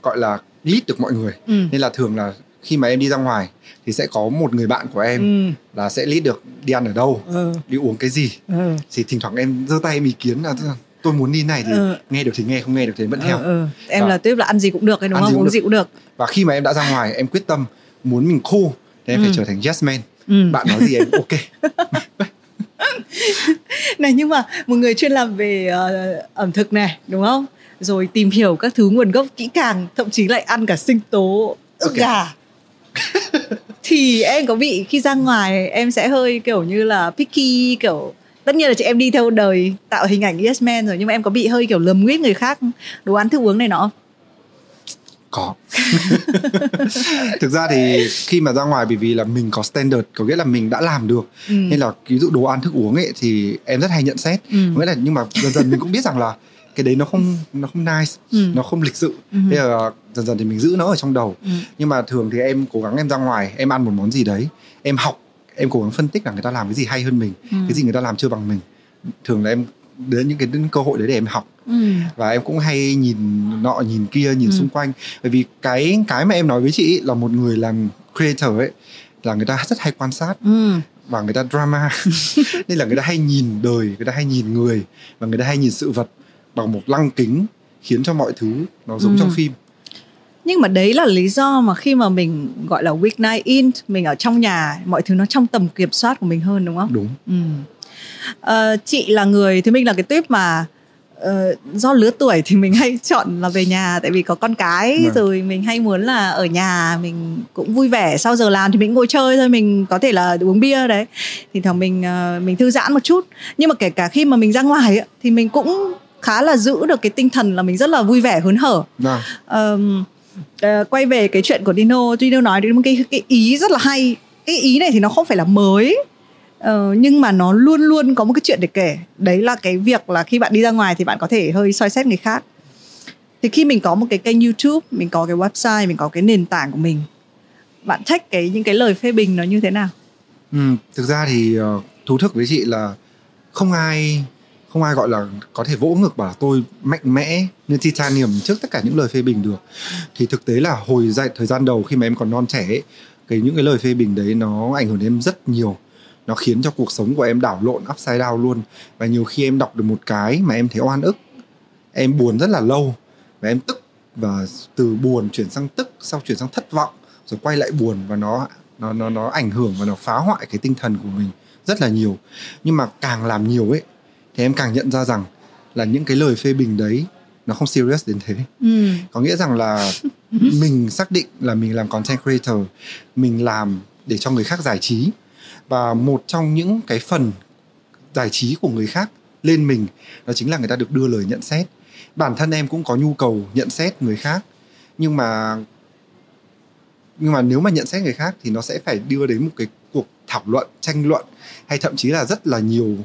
gọi là lead được mọi người Ừ. nên là thường là khi mà em đi ra ngoài thì sẽ có một người bạn của em Ừ. là sẽ lead được đi ăn ở đâu Ừ. đi uống cái gì Ừ. thì thỉnh thoảng em giơ tay em ý kiến là tôi muốn đi này thì Ừ. nghe được thì nghe không nghe được thì vẫn theo Ừ, ừ. em Và- là tuyếp là ăn gì cũng được ấy đúng không uống được. gì cũng được và khi mà em đã ra ngoài em quyết tâm muốn mình cool thì em Ừ. phải trở thành yes man Ừ. bạn nói gì em ok này nhưng mà một người chuyên làm về ờ, ẩm thực này đúng không rồi tìm hiểu các thứ nguồn gốc kỹ càng thậm chí lại ăn cả sinh tố ức Ok. gà thì em có bị khi ra ngoài em sẽ hơi kiểu như là picky kiểu tất nhiên là chị em đi theo đời tạo hình ảnh yes man rồi nhưng mà em có bị hơi kiểu lầm nguyết người khác đồ ăn thức uống này nọ có thực ra thì khi mà ra ngoài bởi vì là mình có standard có nghĩa là mình đã làm được Ừ. nên là ví dụ đồ ăn thức uống ấy thì em rất hay nhận xét Ừ. nghĩa là nhưng mà dần dần mình cũng biết rằng là cái đấy nó không nó không nice Ừ. nó không lịch sự Ừ. thế là dần dần thì mình giữ nó ở trong đầu Ừ. nhưng mà thường thì em cố gắng em ra ngoài em ăn một món gì đấy em học em cố gắng phân tích là người ta làm cái gì hay hơn mình Ừ. cái gì người ta làm chưa bằng mình thường là em đến những cái cơ hội đấy để em học Ừ. và em cũng hay nhìn nọ nhìn kia nhìn Ừ. xung quanh bởi vì cái cái mà em nói với chị là một người làm creator ấy là người ta rất hay quan sát Ừ. và người ta drama nên là người ta hay nhìn đời người ta hay nhìn người và người ta hay nhìn sự vật bằng một lăng kính khiến cho mọi thứ nó giống Ừ. trong phim nhưng mà đấy là lý do mà khi mà mình gọi là weeknight in mình ở trong nhà mọi thứ nó trong tầm kiểm soát của mình hơn đúng không đúng ừ. Ờ, chị là người thì mình là cái tuyếp mà ờ, do lứa tuổi thì mình hay chọn là về nhà tại vì có con cái Vâng. rồi mình hay muốn là ở nhà mình cũng vui vẻ sau giờ làm thì mình ngồi chơi thôi mình có thể là uống bia đấy thì thằng mình ờ, mình thư giãn một chút nhưng mà kể cả khi mà mình ra ngoài ấy, thì mình cũng khá là giữ được cái tinh thần là mình rất là vui vẻ hớn hở. Ờm, ờ, quay về cái chuyện của Dino. Dino nói đến một cái cái ý rất là hay. Cái ý này thì nó không phải là mới. Ờ, nhưng mà nó luôn luôn có một cái chuyện để kể. Đấy là cái việc là khi bạn đi ra ngoài thì bạn có thể hơi soi xét người khác. Thì khi mình có một cái kênh YouTube mình có cái website mình có cái nền tảng của mình bạn trách cái những cái lời phê bình nó như thế nào? Ừ, thực ra thì uh, thú thực với chị là không ai không ai gọi là có thể vỗ ngực bảo là tôi mạnh mẽ nên titanium trước tất cả những lời phê bình được. Thì thực tế là hồi dạy thời gian đầu khi mà em còn non trẻ ấy, cái những cái lời phê bình đấy nó ảnh hưởng đến em rất nhiều. Nó khiến cho cuộc sống của em đảo lộn upside down luôn. Và nhiều khi em đọc được một cái mà em thấy oan ức em buồn rất là lâu. Và em tức và từ buồn chuyển sang tức sau chuyển sang thất vọng rồi quay lại buồn và nó nó nó nó ảnh hưởng và nó phá hoại cái tinh thần của mình rất là nhiều. Nhưng mà càng làm nhiều ấy thì em càng nhận ra rằng là những cái lời phê bình đấy nó không serious đến thế. Ừ. có nghĩa rằng là mình xác định là mình làm content creator mình làm để cho người khác giải trí. Và một trong những cái phần giải trí của người khác lên mình đó chính là người ta được đưa lời nhận xét. Bản thân em cũng có nhu cầu nhận xét người khác nhưng mà nhưng mà nếu mà nhận xét người khác thì nó sẽ phải đưa đến một cái cuộc thảo luận tranh luận hay thậm chí là rất là nhiều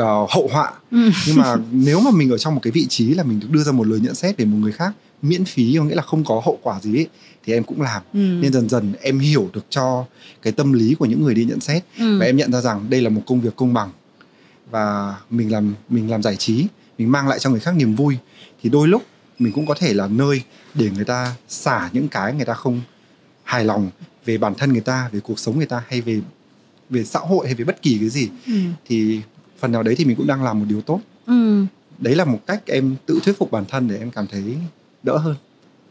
uh, hậu họa Ừ. nhưng mà nếu mà mình ở trong một cái vị trí là mình được đưa ra một lời nhận xét về một người khác miễn phí có nghĩa là không có hậu quả gì ấy, thì em cũng làm Ừ. nên dần dần em hiểu được cho cái tâm lý của những người đi nhận xét Ừ. và em nhận ra rằng đây là một công việc công bằng và mình làm mình làm giải trí mình mang lại cho người khác niềm vui thì đôi lúc mình cũng có thể là nơi để người ta xả những cái người ta không hài lòng về bản thân người ta về cuộc sống người ta hay về về xã hội hay về bất kỳ cái gì Ừ. thì phần nào đấy thì mình cũng đang làm một điều tốt. Ừ. đấy là một cách em tự thuyết phục bản thân để em cảm thấy đỡ hơn.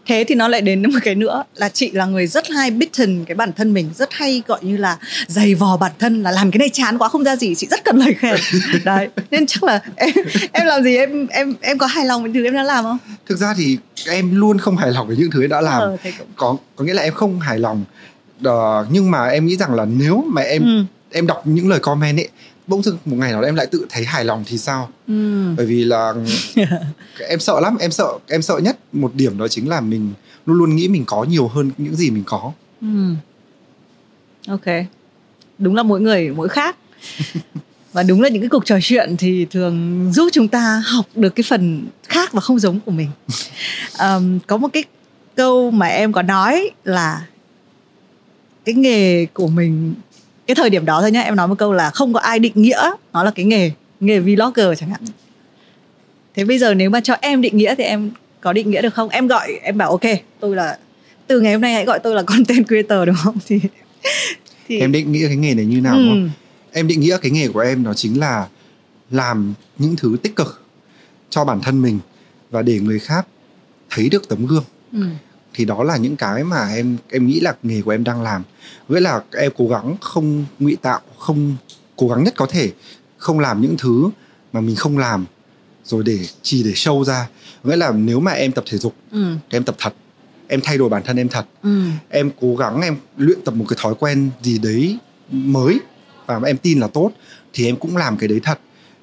Thế thì nó lại đến một cái nữa là chị là người rất hay beaten cái bản thân mình rất hay gọi như là giày vò bản thân là làm cái này chán quá không ra gì chị rất cần lời khen. Đấy nên chắc là em em làm gì em em em có hài lòng với thứ em đã làm không? Thực ra thì em luôn không hài lòng với những thứ em đã làm. Ờ, cũng có có nghĩa là em không hài lòng. Ờ, nhưng mà em nghĩ rằng là nếu mà em ừ. em đọc những lời comment ấy bỗng dưng một ngày nào đó em lại tự thấy hài lòng thì sao? Ừ. bởi vì là em sợ lắm em sợ em sợ nhất một điểm đó chính là mình luôn luôn nghĩ mình có nhiều hơn những gì mình có. Ừ. ok. Đúng là mỗi người mỗi khác. Và đúng là những cái cuộc trò chuyện thì thường giúp chúng ta học được cái phần khác và không giống của mình. Ờm, có một cái câu mà em có nói là cái nghề của mình cái thời điểm đó thôi nhá em nói một câu là không có ai định nghĩa nó là cái nghề nghề vlogger chẳng hạn. Thế bây giờ nếu mà cho em định nghĩa thì em có định nghĩa được không? Em gọi em bảo ok tôi là từ ngày hôm nay hãy gọi tôi là content creator đúng không? Thì thì em định nghĩa cái nghề này như nào ừ, không? em định nghĩa cái nghề của em nó chính là làm những thứ tích cực cho bản thân mình và để người khác thấy được tấm gương. Ừ, thì đó là những cái mà em em nghĩ là nghề của em đang làm. Nghĩa là em cố gắng không ngụy tạo không cố gắng nhất có thể không làm những thứ mà mình không làm rồi để chỉ để show ra. Nghĩa là nếu mà em tập thể dục ừ, thì em tập thật em thay đổi bản thân em thật ừ, em cố gắng em luyện tập một cái thói quen gì đấy mới và em tin là tốt thì em cũng làm cái đấy thật.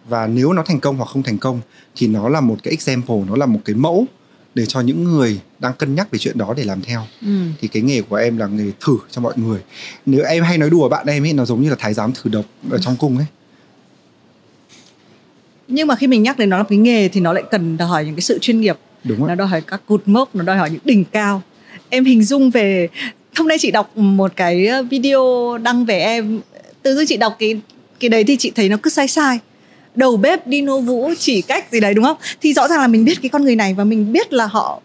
Và nếu nó thành công hoặc không thành công thì nó là một cái example nó là một cái mẫu để cho những người đang cân nhắc về chuyện đó để làm theo. Ừ. thì cái nghề của em là nghề thử cho mọi người. Nếu em hay nói đùa bạn em ấy nó giống như là thái giám thử độc ở trong cung ấy. Nhưng mà khi mình nhắc đến nó là cái nghề thì nó lại cần đòi hỏi những cái sự chuyên nghiệp. Đúng nó không đòi hỏi các cột mốc nó đòi hỏi những đỉnh cao. Em hình dung về hôm nay chị đọc một cái video đăng về em. Tự dưng chị đọc cái cái đấy thì chị thấy nó cứ sai sai đầu bếp Dino Vũ chỉ cách gì đấy đúng không thì rõ ràng là mình biết cái con người này và mình biết là họ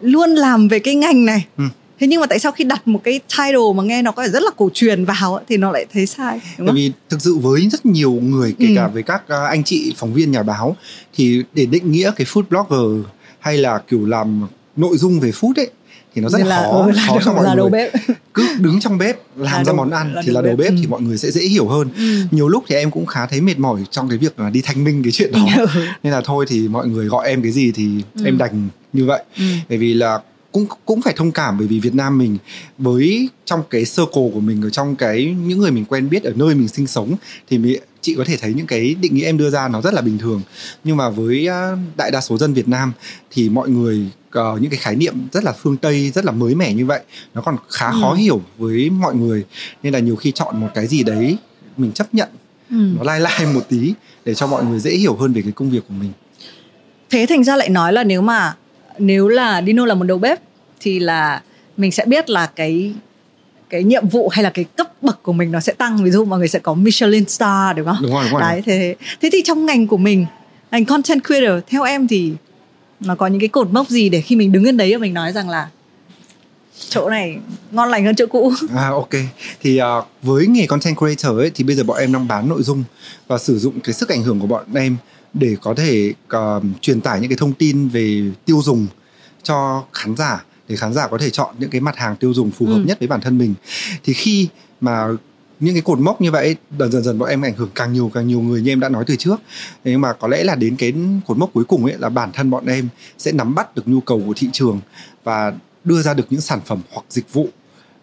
luôn làm về cái ngành này Ừ. thế nhưng mà tại sao khi đặt một cái title mà nghe nó có vẻ rất là cổ truyền vào ấy, thì nó lại thấy sai đúng Tại không vì thực sự với rất nhiều người kể Ừ. cả với các uh, anh chị phóng viên nhà báo thì để định nghĩa cái food blogger hay là kiểu làm nội dung về food ấy thì nó rất là, khó ừ, là, khó cho mọi là người đầu bếp cứ đứng trong bếp làm Là ra đầu- món ăn là thì là đầu bếp. bếp thì Ừ. mọi người sẽ dễ hiểu hơn ừ. nhiều lúc thì em cũng khá thấy mệt mỏi trong cái việc là đi thanh minh cái chuyện đó Ừ. nên là thôi thì mọi người gọi em cái gì thì Ừ. em đành như vậy Ừ. bởi vì là cũng cũng phải thông cảm bởi vì Việt Nam mình với trong cái circle của mình ở trong cái những người mình quen biết ở nơi mình sinh sống thì mình, chị có thể thấy những cái định nghĩa em đưa ra nó rất là bình thường nhưng mà với uh, đại đa số dân Việt Nam thì mọi người uh, những cái khái niệm rất là phương Tây rất là mới mẻ như vậy. Nó còn khá Ừ. khó hiểu với mọi người. Nên là nhiều khi chọn một cái gì đấy mình chấp nhận Ừ. nó lai lai một tí để cho mọi người dễ hiểu hơn về cái công việc của mình. Thế thành ra lại nói là nếu mà nếu là Dino là một đầu bếp thì là mình sẽ biết là cái cái nhiệm vụ hay là cái cấp bậc của mình nó sẽ tăng. Ví dụ mọi người sẽ có Michelin star đúng không? Đúng rồi đúng rồi. Đấy thế thế thì trong ngành của mình ngành content creator theo em thì nó có những cái cột mốc gì để khi mình đứng lên đấy mình nói rằng là chỗ này ngon lành hơn chỗ cũ À ok. Thì à, với nghề content creator ấy thì bây giờ bọn em đang bán nội dung và sử dụng cái sức ảnh hưởng của bọn em để có thể uh, truyền tải những cái thông tin về tiêu dùng cho khán giả để khán giả có thể chọn những cái mặt hàng tiêu dùng phù hợp Ừ. nhất với bản thân mình. Thì khi mà những cái cột mốc như vậy dần dần dần bọn em ảnh hưởng càng nhiều càng nhiều người như em đã nói từ trước. Nhưng mà có lẽ là đến cái cột mốc cuối cùng ấy là bản thân bọn em sẽ nắm bắt được nhu cầu của thị trường và đưa ra được những sản phẩm hoặc dịch vụ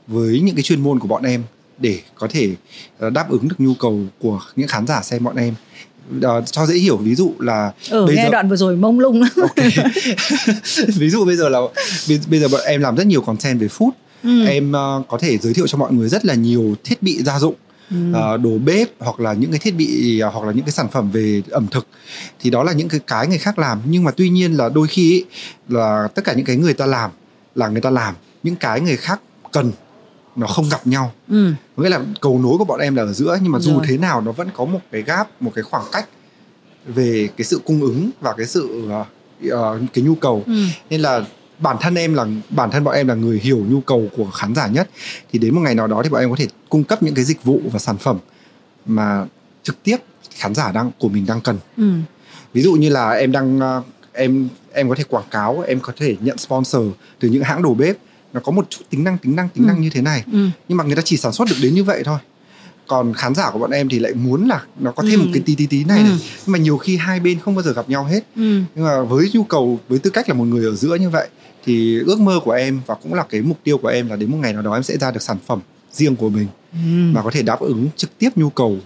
với những cái chuyên môn của bọn em để có thể ờ, đáp ứng được nhu cầu của những khán giả xem bọn em. Uh, cho dễ hiểu ví dụ là ừ, bây nghe giờ... đoạn vừa rồi mông lung. Okay. ví dụ bây giờ là bây giờ bọn em làm rất nhiều content về food ừ. em uh, có thể giới thiệu cho mọi người rất là nhiều thiết bị gia dụng Ừ. Uh, đồ bếp hoặc là những cái thiết bị uh, hoặc là những cái sản phẩm về ẩm thực thì đó là những cái cái người khác làm nhưng mà tuy nhiên là đôi khi ý, là tất cả những cái người ta làm là người ta làm những cái người khác cần nó không gặp nhau ừ. nghĩa là cầu nối của bọn em là ở giữa nhưng mà dù Rồi. thế nào nó vẫn có một cái gap một cái khoảng cách về cái sự cung ứng và cái sự uh, cái nhu cầu ừ. nên là bản thân em là bản thân bọn em là người hiểu nhu cầu của khán giả nhất thì đến một ngày nào đó thì bọn em có thể cung cấp những cái dịch vụ và sản phẩm mà trực tiếp khán giả đang của mình đang cần ừ. ví dụ như là em đang uh, em em có thể quảng cáo em có thể nhận sponsor từ những hãng đồ bếp nó có một chút tính năng tính năng tính ừ. năng như thế này ừ. nhưng mà người ta chỉ sản xuất được đến như vậy thôi còn khán giả của bọn em thì lại muốn là nó có thêm ừ. một cái tí tí tí này, ừ. này nhưng mà nhiều khi hai bên không bao giờ gặp nhau hết ừ. nhưng mà với nhu cầu với tư cách là một người ở giữa như vậy thì ước mơ của em và cũng là cái mục tiêu của em là đến một ngày nào đó em sẽ ra được sản phẩm riêng của mình ừ. mà có thể đáp ứng trực tiếp nhu cầu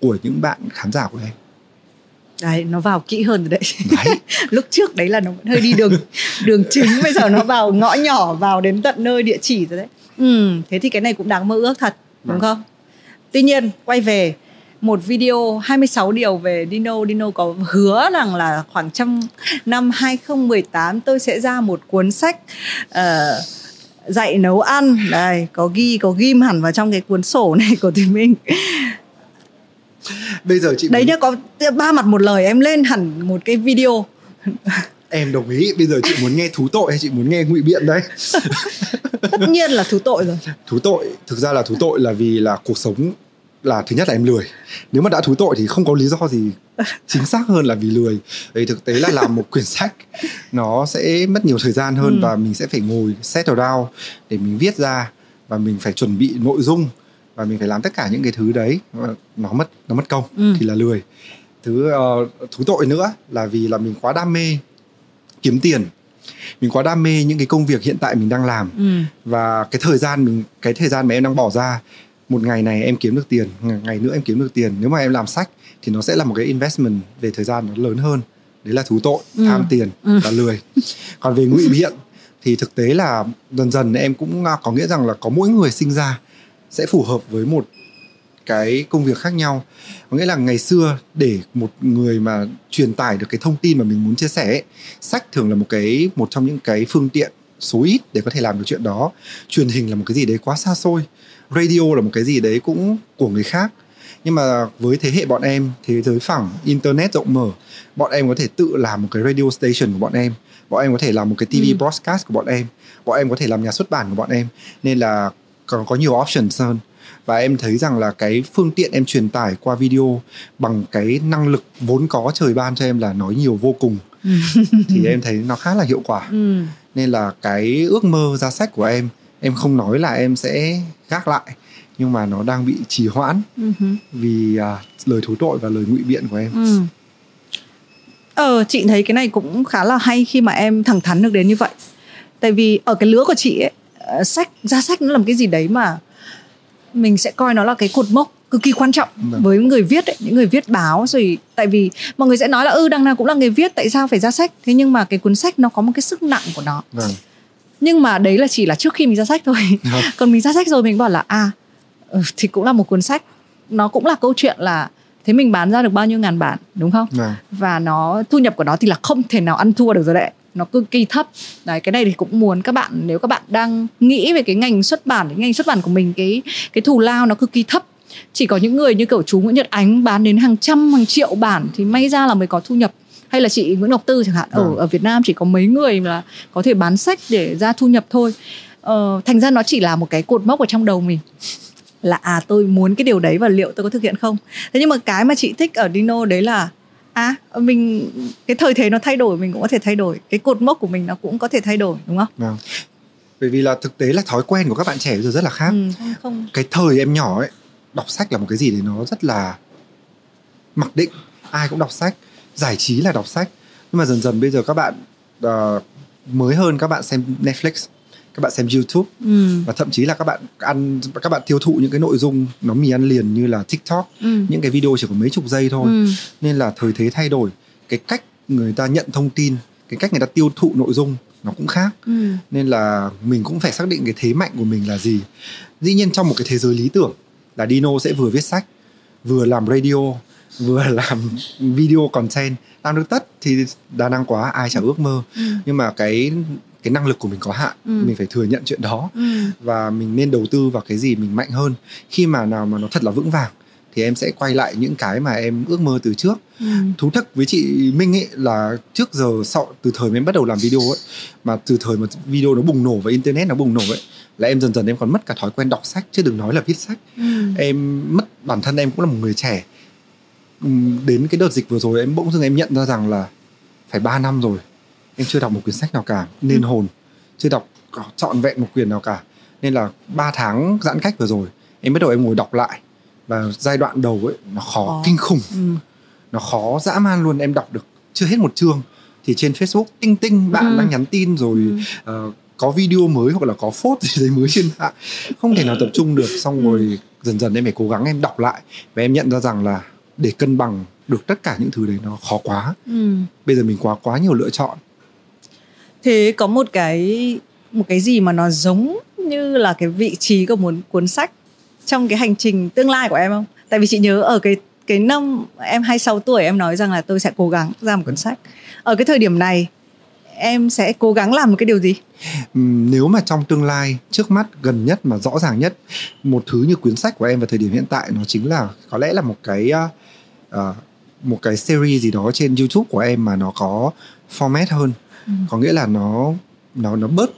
của những bạn khán giả của em đấy nó vào kỹ hơn rồi đấy, đấy. lúc trước đấy là nó vẫn hơi đi đường đường chính bây giờ nó vào ngõ nhỏ vào đến tận nơi địa chỉ rồi đấy ừ thế thì cái này cũng đáng mơ ước thật đúng vâng. không tuy nhiên quay về một video 26 điều về Dino. Dino có hứa rằng là khoảng trong năm 2018 tôi sẽ ra một cuốn sách uh, dạy nấu ăn. Đây có ghi có ghim hẳn vào trong cái cuốn sổ này của thì mình bây giờ chị đấy nhá có ba mặt một lời em lên hẳn một cái video. Em đồng ý bây giờ chị muốn nghe thú tội hay chị muốn nghe ngụy biện đấy tất nhiên là thú tội rồi. Thú tội thực ra là thú tội là vì là cuộc sống là thứ nhất là em lười nếu mà đã thú tội thì không có lý do gì chính xác hơn là vì lười vì thực tế là làm một quyển sách nó sẽ mất nhiều thời gian hơn ừ. và mình sẽ phải ngồi settle down để mình viết ra và mình phải chuẩn bị nội dung và mình phải làm tất cả những cái thứ đấy nó mất nó mất công ừ. thì là lười thứ uh, thú tội nữa là vì là mình quá đam mê kiếm tiền mình quá đam mê những cái công việc hiện tại mình đang làm ừ. và cái thời gian mình cái thời gian mà em đang bỏ ra một ngày này em kiếm được tiền ngày nữa em kiếm được tiền. Nếu mà em làm sách thì nó sẽ là một cái investment về thời gian nó lớn hơn. Đấy là thú tội ừ. tham tiền ừ. và lười. Còn về ngụy biện thì thực tế là dần dần em cũng có nghĩa rằng là có mỗi người sinh ra sẽ phù hợp với một cái công việc khác nhau. Có nghĩa là ngày xưa để một người mà truyền tải được cái thông tin mà mình muốn chia sẻ ấy, sách thường là một cái một trong những cái phương tiện số ít để có thể làm được chuyện đó. Truyền hình là một cái gì đấy quá xa xôi radio là một cái gì đấy cũng của người khác. Nhưng mà với thế hệ bọn em thế giới phẳng internet rộng mở bọn em có thể tự làm một cái radio station của bọn em. Bọn em có thể làm một cái tv ừ. broadcast của bọn em. Bọn em có thể làm nhà xuất bản của bọn em. Nên là còn có nhiều options hơn. Và em thấy rằng là cái phương tiện em truyền tải qua video bằng cái năng lực vốn có trời ban cho em là nói nhiều vô cùng. Thì em thấy nó khá là hiệu quả. Ừ. nên là cái ước mơ ra sách của em em không nói là em sẽ gác lại nhưng mà nó đang bị trì hoãn uh-huh. vì à, lời thú tội và lời ngụy biện của em ừ. ờ chị thấy cái này cũng khá là hay khi mà em thẳng thắn được đến như vậy tại vì ở cái lứa của chị ấy ờ, sách ra sách nó là một cái gì đấy mà mình sẽ coi nó là cái cột mốc cực kỳ quan trọng vâng. với người viết ấy, những người viết báo rồi tại vì mọi người sẽ nói là ư ừ, đằng nào cũng là người viết tại sao phải ra sách thế nhưng mà cái cuốn sách nó có một cái sức nặng của nó vâng nhưng mà đấy là chỉ là trước khi mình ra sách thôi. Ừ. còn mình ra sách rồi mình bảo là à ừ, thì cũng là một cuốn sách. Nó cũng là câu chuyện là thế mình bán ra được bao nhiêu ngàn bản đúng không? Ừ. và nó thu nhập của nó thì là không thể nào ăn thua được rồi đấy. Nó cực kỳ thấp. Đấy cái này thì cũng muốn các bạn nếu các bạn đang nghĩ về cái ngành xuất bản cái ngành xuất bản của mình cái cái thù lao nó cực kỳ thấp. Chỉ có những người như kiểu chú Nguyễn Nhật Ánh bán đến hàng trăm hàng triệu bản thì may ra là mới có thu nhập hay là chị Nguyễn Ngọc Tư chẳng hạn ở ừ. ở Việt Nam chỉ có mấy người là có thể bán sách để ra thu nhập thôi ờ, thành ra nó chỉ là một cái cột mốc ở trong đầu mình là à tôi muốn cái điều đấy và liệu tôi có thực hiện không thế nhưng mà cái mà chị thích ở Dino đấy là à mình cái thời thế nó thay đổi mình cũng có thể thay đổi cái cột mốc của mình nó cũng có thể thay đổi đúng không? Vâng. Bởi vì là thực tế là thói quen của các bạn trẻ bây giờ rất là khác. Ừ, không, không. Cái thời em nhỏ ấy đọc sách là một cái gì đấy nó rất là mặc định ai cũng đọc sách giải trí là đọc sách nhưng mà dần dần bây giờ các bạn uh, mới hơn các bạn xem Netflix các bạn xem YouTube ừ. và thậm chí là các bạn ăn các bạn tiêu thụ những cái nội dung nó mì ăn liền như là TikTok ừ. những cái video chỉ có mấy chục giây thôi ừ. nên là thời thế thay đổi cái cách người ta nhận thông tin cái cách người ta tiêu thụ nội dung nó cũng khác ừ. nên là mình cũng phải xác định cái thế mạnh của mình là gì dĩ nhiên trong một cái thế giới lý tưởng là Dino sẽ vừa viết sách vừa làm radio vừa làm video content làm được tất thì đa năng quá ai chẳng ước mơ ừ. nhưng mà cái cái năng lực của mình có hạn ừ. mình phải thừa nhận chuyện đó ừ. và mình nên đầu tư vào cái gì mình mạnh hơn khi mà nào mà nó thật là vững vàng thì em sẽ quay lại những cái mà em ước mơ từ trước ừ. thú thật với chị Minh ấy là trước giờ sau từ thời mà em bắt đầu làm video ấy mà từ thời mà video nó bùng nổ và internet nó bùng nổ ấy là em dần dần em còn mất cả thói quen đọc sách chứ đừng nói là viết sách ừ. em mất bản thân em cũng là một người trẻ đến cái đợt dịch vừa rồi em bỗng dưng em nhận ra rằng là phải 3 năm rồi em chưa đọc một quyển sách nào cả nên ừ. hồn chưa đọc trọn vẹn một quyển nào cả nên là 3 tháng giãn cách vừa rồi em bắt đầu em ngồi đọc lại và giai đoạn đầu ấy nó khó oh. kinh khủng ừ. nó khó dã man luôn em đọc được chưa hết một chương thì trên Facebook tinh tinh bạn ừ. đang nhắn tin rồi ừ. uh, có video mới hoặc là có phốt gì đấy mới trên mạng không thể nào tập trung được xong ừ. rồi dần dần em phải cố gắng em đọc lại và em nhận ra rằng là để cân bằng được tất cả những thứ đấy nó khó quá. Ừ. bây giờ mình quá quá nhiều lựa chọn. Thế có một cái một cái gì mà nó giống như là cái vị trí của một cuốn sách trong cái hành trình tương lai của em không? Tại vì chị nhớ ở cái cái năm em 26 tuổi em nói rằng là tôi sẽ cố gắng ra một cuốn sách. Ở cái thời điểm này em sẽ cố gắng làm một cái điều gì? Nếu mà trong tương lai trước mắt gần nhất mà rõ ràng nhất một thứ như cuốn sách của em vào thời điểm hiện tại nó chính là có lẽ là một cái uh, một cái series gì đó trên YouTube của em mà nó có format hơn ừ. có nghĩa là nó nó nó bớt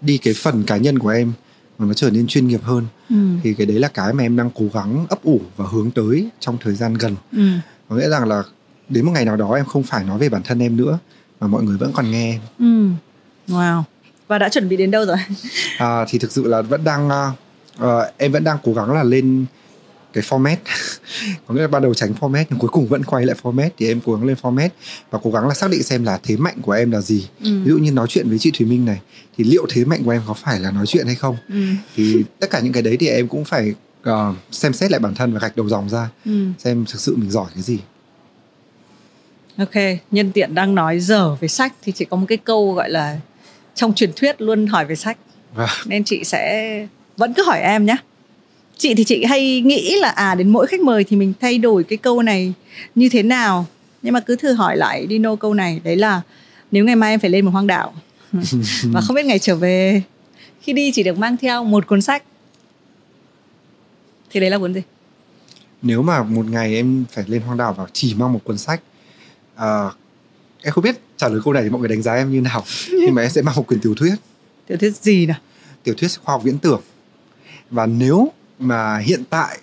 đi cái phần cá nhân của em mà nó trở nên chuyên nghiệp hơn ừ. thì cái đấy là cái mà em đang cố gắng ấp ủ và hướng tới trong thời gian gần ừ. có nghĩa rằng là đến một ngày nào đó em không phải nói về bản thân em nữa mà mọi người vẫn còn nghe em ừ. wow và đã chuẩn bị đến đâu rồi à, thì thực sự là vẫn đang uh, em vẫn đang cố gắng là lên cái format có nghĩa là ban đầu tránh format nhưng cuối cùng vẫn quay lại format thì em cố gắng lên format và cố gắng là xác định xem là thế mạnh của em là gì ừ. ví dụ như nói chuyện với chị Thùy Minh này thì liệu thế mạnh của em có phải là nói chuyện hay không ừ. thì tất cả những cái đấy thì em cũng phải uh, xem xét lại bản thân và gạch đầu dòng ra ừ. xem thực sự mình giỏi cái gì ok nhân tiện đang nói dở về sách thì chỉ có một cái câu gọi là trong truyền thuyết luôn hỏi về sách à. nên chị sẽ vẫn cứ hỏi em nhé chị thì chị hay nghĩ là à đến mỗi khách mời thì mình thay đổi cái câu này như thế nào? Nhưng mà cứ thử hỏi lại Dino câu này đấy là nếu ngày mai em phải lên một hoang đảo và không biết ngày trở về khi đi chỉ được mang theo một cuốn sách. Thì đấy là cuốn gì? Nếu mà một ngày em phải lên hoang đảo và chỉ mang một cuốn sách uh, em không biết trả lời câu này thì mọi người đánh giá em như nào nhưng mà em sẽ mang một quyển tiểu thuyết. Tiểu thuyết gì nào? Tiểu thuyết khoa học viễn tưởng. Và nếu mà hiện tại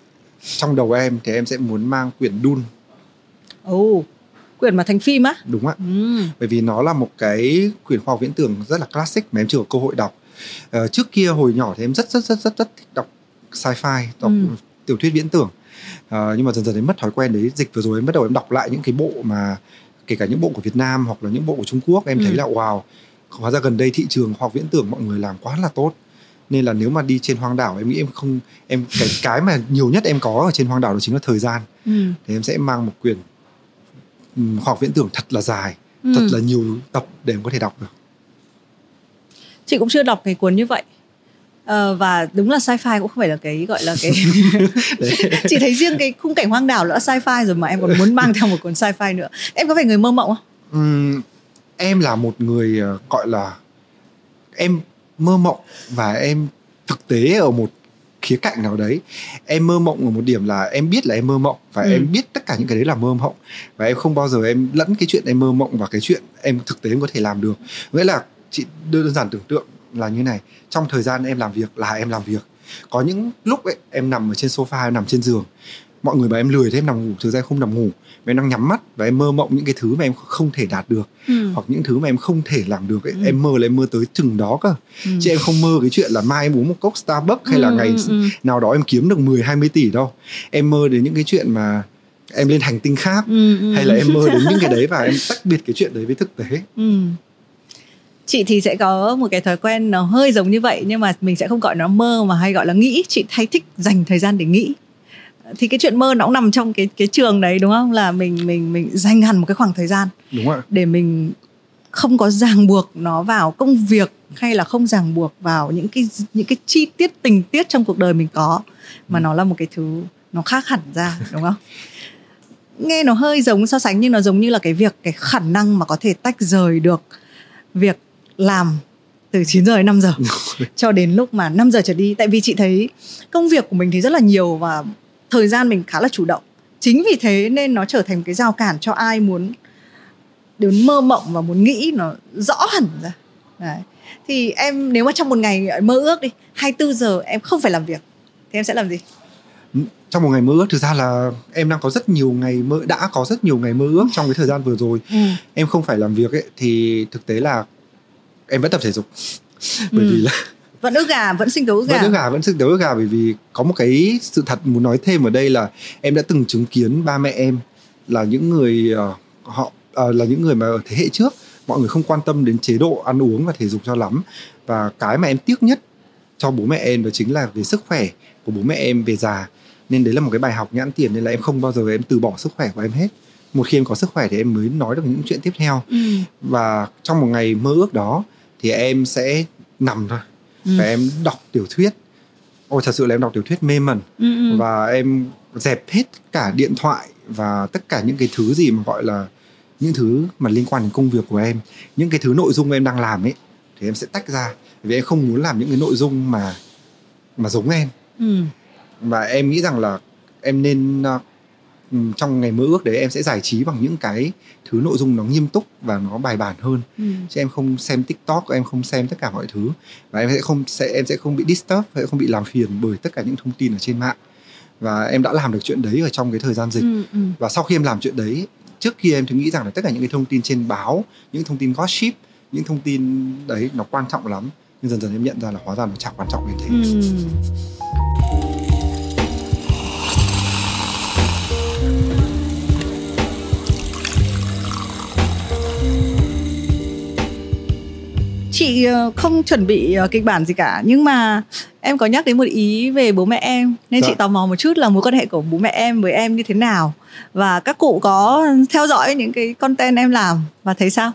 trong đầu em thì em sẽ muốn mang quyển Dune. Ồ, oh, quyển mà thành phim á? Đúng ạ. Ừ. Bởi vì nó là một cái quyển khoa học viễn tưởng rất là classic mà em chưa có cơ hội đọc. Uh, trước kia hồi nhỏ thì em rất rất rất rất rất thích đọc sci-fi, đọc ừ. tiểu thuyết viễn tưởng. Uh, nhưng mà dần dần em mất thói quen đấy. Dịch vừa rồi em bắt đầu em đọc lại những cái bộ mà kể cả những bộ của Việt Nam hoặc là những bộ của Trung Quốc em ừ. thấy là wow, hóa ra gần đây thị trường khoa học viễn tưởng mọi người làm quá là tốt nên là nếu mà đi trên hoang đảo em nghĩ em không em cái cái mà nhiều nhất em có ở trên hoang đảo đó chính là thời gian. Ừ. thì em sẽ mang một quyển khoa học viễn tưởng thật là dài ừ. thật là nhiều tập để em có thể đọc được. Chị cũng chưa đọc cái cuốn như vậy. Ờ, và đúng là sci-fi cũng không phải là cái gọi là cái chị thấy riêng cái khung cảnh hoang đảo là sci-fi rồi mà em còn muốn mang theo một cuốn sci-fi nữa. Em có phải người mơ mộng không? Uhm, em là một người uh, gọi là em mơ mộng và em thực tế ở một khía cạnh nào đấy em mơ mộng ở một điểm là em biết là em mơ mộng và ừ. em biết tất cả những cái đấy là mơ mộng. Và em không bao giờ em lẫn cái chuyện em mơ mộng và cái chuyện em thực tế em có thể làm được. Nghĩa là chị đơn giản tưởng tượng là như này trong thời gian em làm việc là em làm việc. Có những lúc ấy em nằm ở trên sofa em nằm trên giường. Mọi người bảo em lười thế em nằm ngủ thực ra em không nằm ngủ em đang nhắm mắt và em mơ mộng những cái thứ mà em không thể đạt được ừ. hoặc những thứ mà em không thể làm được ấy. Ừ. em mơ là em mơ tới chừng đó cơ ừ. chứ em không mơ cái chuyện là mai em uống một cốc Starbucks hay là Ừ, ngày ừ, ừ. nào đó em kiếm được 10 20 tỷ đâu em mơ đến những cái chuyện mà em lên hành tinh khác Ừ, ừ. hay là em mơ đến những cái đấy và em tách biệt cái chuyện đấy với thực tế Ừ. Chị thì sẽ có một cái thói quen nó hơi giống như vậy nhưng mà mình sẽ không gọi nó mơ mà hay gọi là nghĩ. Chị hay thích dành thời gian để nghĩ. Thì cái chuyện mơ nó cũng nằm trong cái cái trường đấy đúng không? Là mình mình mình dành hẳn một cái khoảng thời gian đúng ạ để mình không có ràng buộc nó vào công việc hay là không ràng buộc vào những cái những cái chi tiết tình tiết trong cuộc đời mình có mà nó là một cái thứ nó khác hẳn ra đúng không? Nghe nó hơi giống so sánh nhưng nó giống như là cái việc cái khả năng mà có thể tách rời được việc làm từ 9 giờ đến 5 giờ cho đến lúc mà 5 giờ trở đi tại vì chị thấy công việc của mình thì rất là nhiều và thời gian mình khá là chủ động chính vì thế nên nó trở thành cái rào cản cho ai muốn đến mơ mộng và muốn nghĩ nó rõ hẳn ra Đấy. thì em nếu mà trong một ngày mơ ước đi 24 giờ em không phải làm việc thì em sẽ làm gì trong một ngày mơ ước thực ra là em đang có rất nhiều ngày mơ đã có rất nhiều ngày mơ ước trong cái thời gian vừa rồi ừ. em không phải làm việc ấy thì thực tế là em vẫn tập thể dục bởi Ừ. vì là vẫn ức gà vẫn sinh tố ức vẫn gà. ức gà vẫn sức đấu ức gà bởi vì có một cái sự thật muốn nói thêm ở đây là em đã từng chứng kiến ba mẹ em là những người ờ, họ ờ, là những người mà ở thế hệ trước. Mọi người không quan tâm đến chế độ ăn uống và thể dục cho lắm. Và cái mà em tiếc nhất cho bố mẹ em đó chính là về sức khỏe của bố mẹ em về già. Nên đấy là một cái bài học nhãn tiền nên là em không bao giờ em từ bỏ sức khỏe của em hết. Một khi em có sức khỏe thì em mới nói được những chuyện tiếp theo. Ừ. và trong một ngày mơ ước đó thì em sẽ nằm thôi Ừ. và em đọc tiểu thuyết ôi thật sự là em đọc tiểu thuyết mê mẩn Ừ, ừ. và em dẹp hết cả điện thoại và tất cả những cái thứ gì mà gọi là những thứ mà liên quan đến công việc của em những cái thứ nội dung em đang làm ấy thì em sẽ tách ra vì em không muốn làm những cái nội dung mà mà giống em Ừ. và em nghĩ rằng là em nên ừm, trong ngày mơ ước đấy em sẽ giải trí bằng những cái thứ nội dung nó nghiêm túc và nó bài bản hơn Ừ. chứ em không xem tiktok em không xem tất cả mọi thứ và em sẽ không sẽ em sẽ không bị disturb sẽ không bị làm phiền bởi tất cả những thông tin ở trên mạng và em đã làm được chuyện đấy ở trong cái thời gian dịch Ừ. Ừ. và sau khi em làm chuyện đấy trước kia em thì nghĩ rằng là tất cả những cái thông tin trên báo những thông tin gossip những thông tin đấy nó quan trọng lắm nhưng dần dần em nhận ra là hóa ra nó chẳng quan trọng như thế Ừ. Chị ờ, không chuẩn bị ờ, kịch bản gì cả nhưng mà em có nhắc đến một ý về bố mẹ em nên Dạ. chị tò mò một chút là mối quan hệ của bố mẹ em với em như thế nào và các cụ có theo dõi những cái content em làm và thấy sao?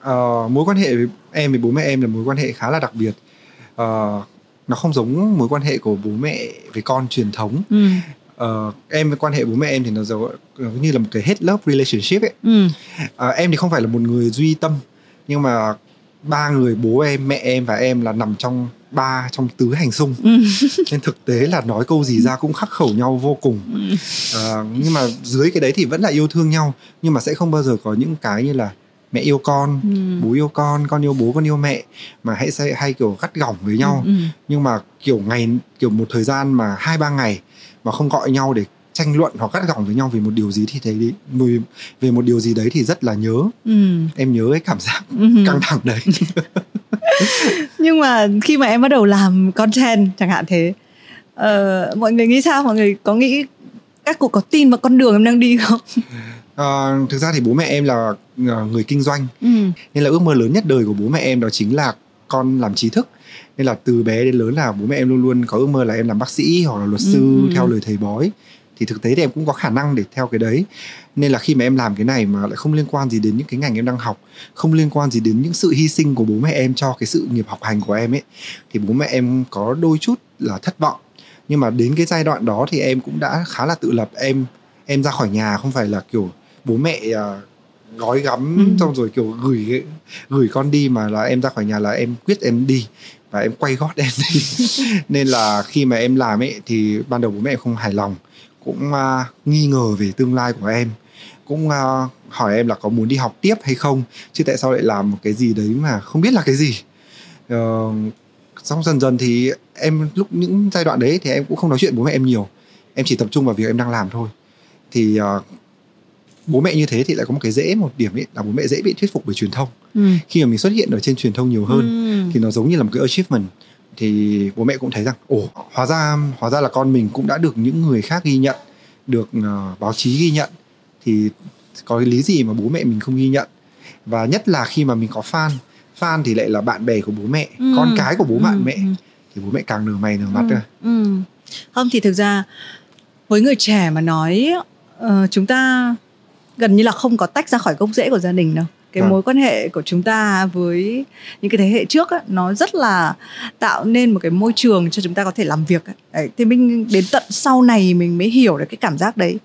Ờ, mối quan hệ với em với bố mẹ em là mối quan hệ khá là đặc biệt Ờ, nó không giống mối quan hệ của bố mẹ với con truyền thống Ừ. Ờ, em với quan hệ bố mẹ em thì nó giống như là một cái head love relationship ấy Ừ. Ờ, em thì không phải là một người duy tâm nhưng mà ba người bố em mẹ em và em là nằm trong ba trong tứ hành xung Ừ. nên thực tế là nói câu gì ra cũng khắc khẩu nhau vô cùng Ờ, nhưng mà dưới cái đấy thì vẫn là yêu thương nhau nhưng mà sẽ không bao giờ có những cái như là mẹ yêu con Ừ. bố yêu con con yêu bố con yêu mẹ mà hãy hay, hay kiểu gắt gỏng với nhau Ừ. ừ. nhưng mà kiểu ngày kiểu một thời gian mà hai ba ngày mà không gọi nhau để tranh luận hoặc gắt gỏng với nhau về một điều gì thì thấy đi về, về một điều gì đấy thì rất là nhớ Ừ. em nhớ cái cảm giác Ừ. căng thẳng đấy nhưng mà khi mà em bắt đầu làm content chẳng hạn thế ờ, mọi người nghĩ sao mọi người có nghĩ các cụ có tin vào con đường em đang đi không Ờ, thực ra thì bố mẹ em là ờ, người kinh doanh ừ. nên là ước mơ lớn nhất đời của bố mẹ em đó chính là con làm trí thức nên là từ bé đến lớn là bố mẹ em luôn luôn có ước mơ là em làm bác sĩ hoặc là luật sư Ừ, ừ. theo lời thầy bói thì thực tế thì em cũng có khả năng để theo cái đấy. Nên là khi mà em làm cái này mà lại không liên quan gì đến những cái ngành em đang học không liên quan gì đến những sự hy sinh của bố mẹ em cho cái sự nghiệp học hành của em ấy thì bố mẹ em có đôi chút là thất vọng. Nhưng mà đến cái giai đoạn đó thì em cũng đã khá là tự lập. Em em ra khỏi nhà không phải là kiểu bố mẹ à, gói gắm Ừ. xong rồi kiểu gửi gửi con đi mà là em ra khỏi nhà là em quyết em đi và em quay gót em đi. Nên là khi mà em làm ấy thì ban đầu bố mẹ không hài lòng cũng à, nghi ngờ về tương lai của em. Cũng à, hỏi em là có muốn đi học tiếp hay không chứ tại sao lại làm một cái gì đấy mà không biết là cái gì. Ờ, xong dần dần thì em lúc những giai đoạn đấy thì em cũng không nói chuyện bố mẹ em nhiều. Em chỉ tập trung vào việc em đang làm thôi. Thì uh, bố mẹ như thế thì lại có một cái dễ một điểm ấy là bố mẹ dễ bị thuyết phục bởi truyền thông. Ừ. khi mà mình xuất hiện ở trên truyền thông nhiều hơn Ừ. thì nó giống như là một cái achievement thì bố mẹ cũng thấy rằng ồ hóa ra hóa ra là con mình cũng đã được những người khác ghi nhận được uh, báo chí ghi nhận thì có cái lý gì mà bố mẹ mình không ghi nhận và nhất là khi mà mình có fan fan thì lại là bạn bè của bố mẹ Ừ. con cái của bố Ừ, bạn mẹ ừ. thì bố mẹ càng nở mày nở mặt ừ. ừ. không thì thực ra với người trẻ mà nói ờ, chúng ta gần như là không có tách ra khỏi gốc rễ của gia đình đâu cái Vâng. mối quan hệ của chúng ta với những cái thế hệ trước á, nó rất là tạo nên một cái môi trường cho chúng ta có thể làm việc ấy. Đấy, thì mình đến tận sau này mình mới hiểu được cái cảm giác đấy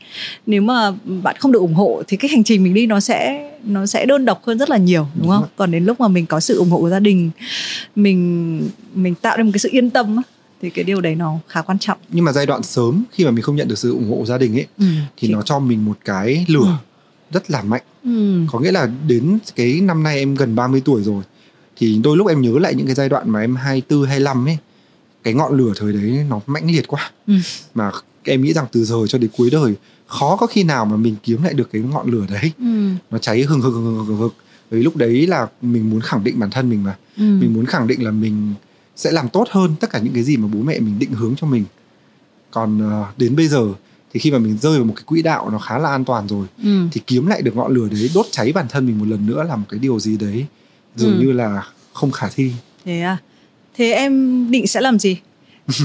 nếu mà bạn không được ủng hộ thì cái hành trình mình đi nó sẽ nó sẽ đơn độc hơn rất là nhiều đúng Đúng không rồi. còn đến lúc mà mình có sự ủng hộ của gia đình mình mình tạo nên một cái sự yên tâm á, thì cái điều đấy nó khá quan trọng nhưng mà giai đoạn sớm khi mà mình không nhận được sự ủng hộ của gia đình ấy ừ. thì nó cho mình một cái lửa Ừ. rất là mạnh ừ. có nghĩa là đến cái năm nay em gần 30 tuổi rồi thì đôi lúc em nhớ lại những cái giai đoạn mà em 24 25 ấy cái ngọn lửa thời đấy nó mãnh liệt quá Ừ. mà em nghĩ rằng từ giờ cho đến cuối đời khó có khi nào mà mình kiếm lại được cái ngọn lửa đấy Ừ. nó cháy hừng hực hừng hực hừng hực vì lúc đấy là mình muốn khẳng định bản thân mình mà Ừ. mình muốn khẳng định là mình sẽ làm tốt hơn tất cả những cái gì mà bố mẹ mình định hướng cho mình còn ờ, đến bây giờ thì khi mà mình rơi vào một cái quỹ đạo nó khá là an toàn rồi Ừ. thì kiếm lại được ngọn lửa đấy đốt cháy bản thân mình một lần nữa là một cái điều gì đấy dường Ừ. như là không khả thi. Thế à? Thế em định sẽ làm gì?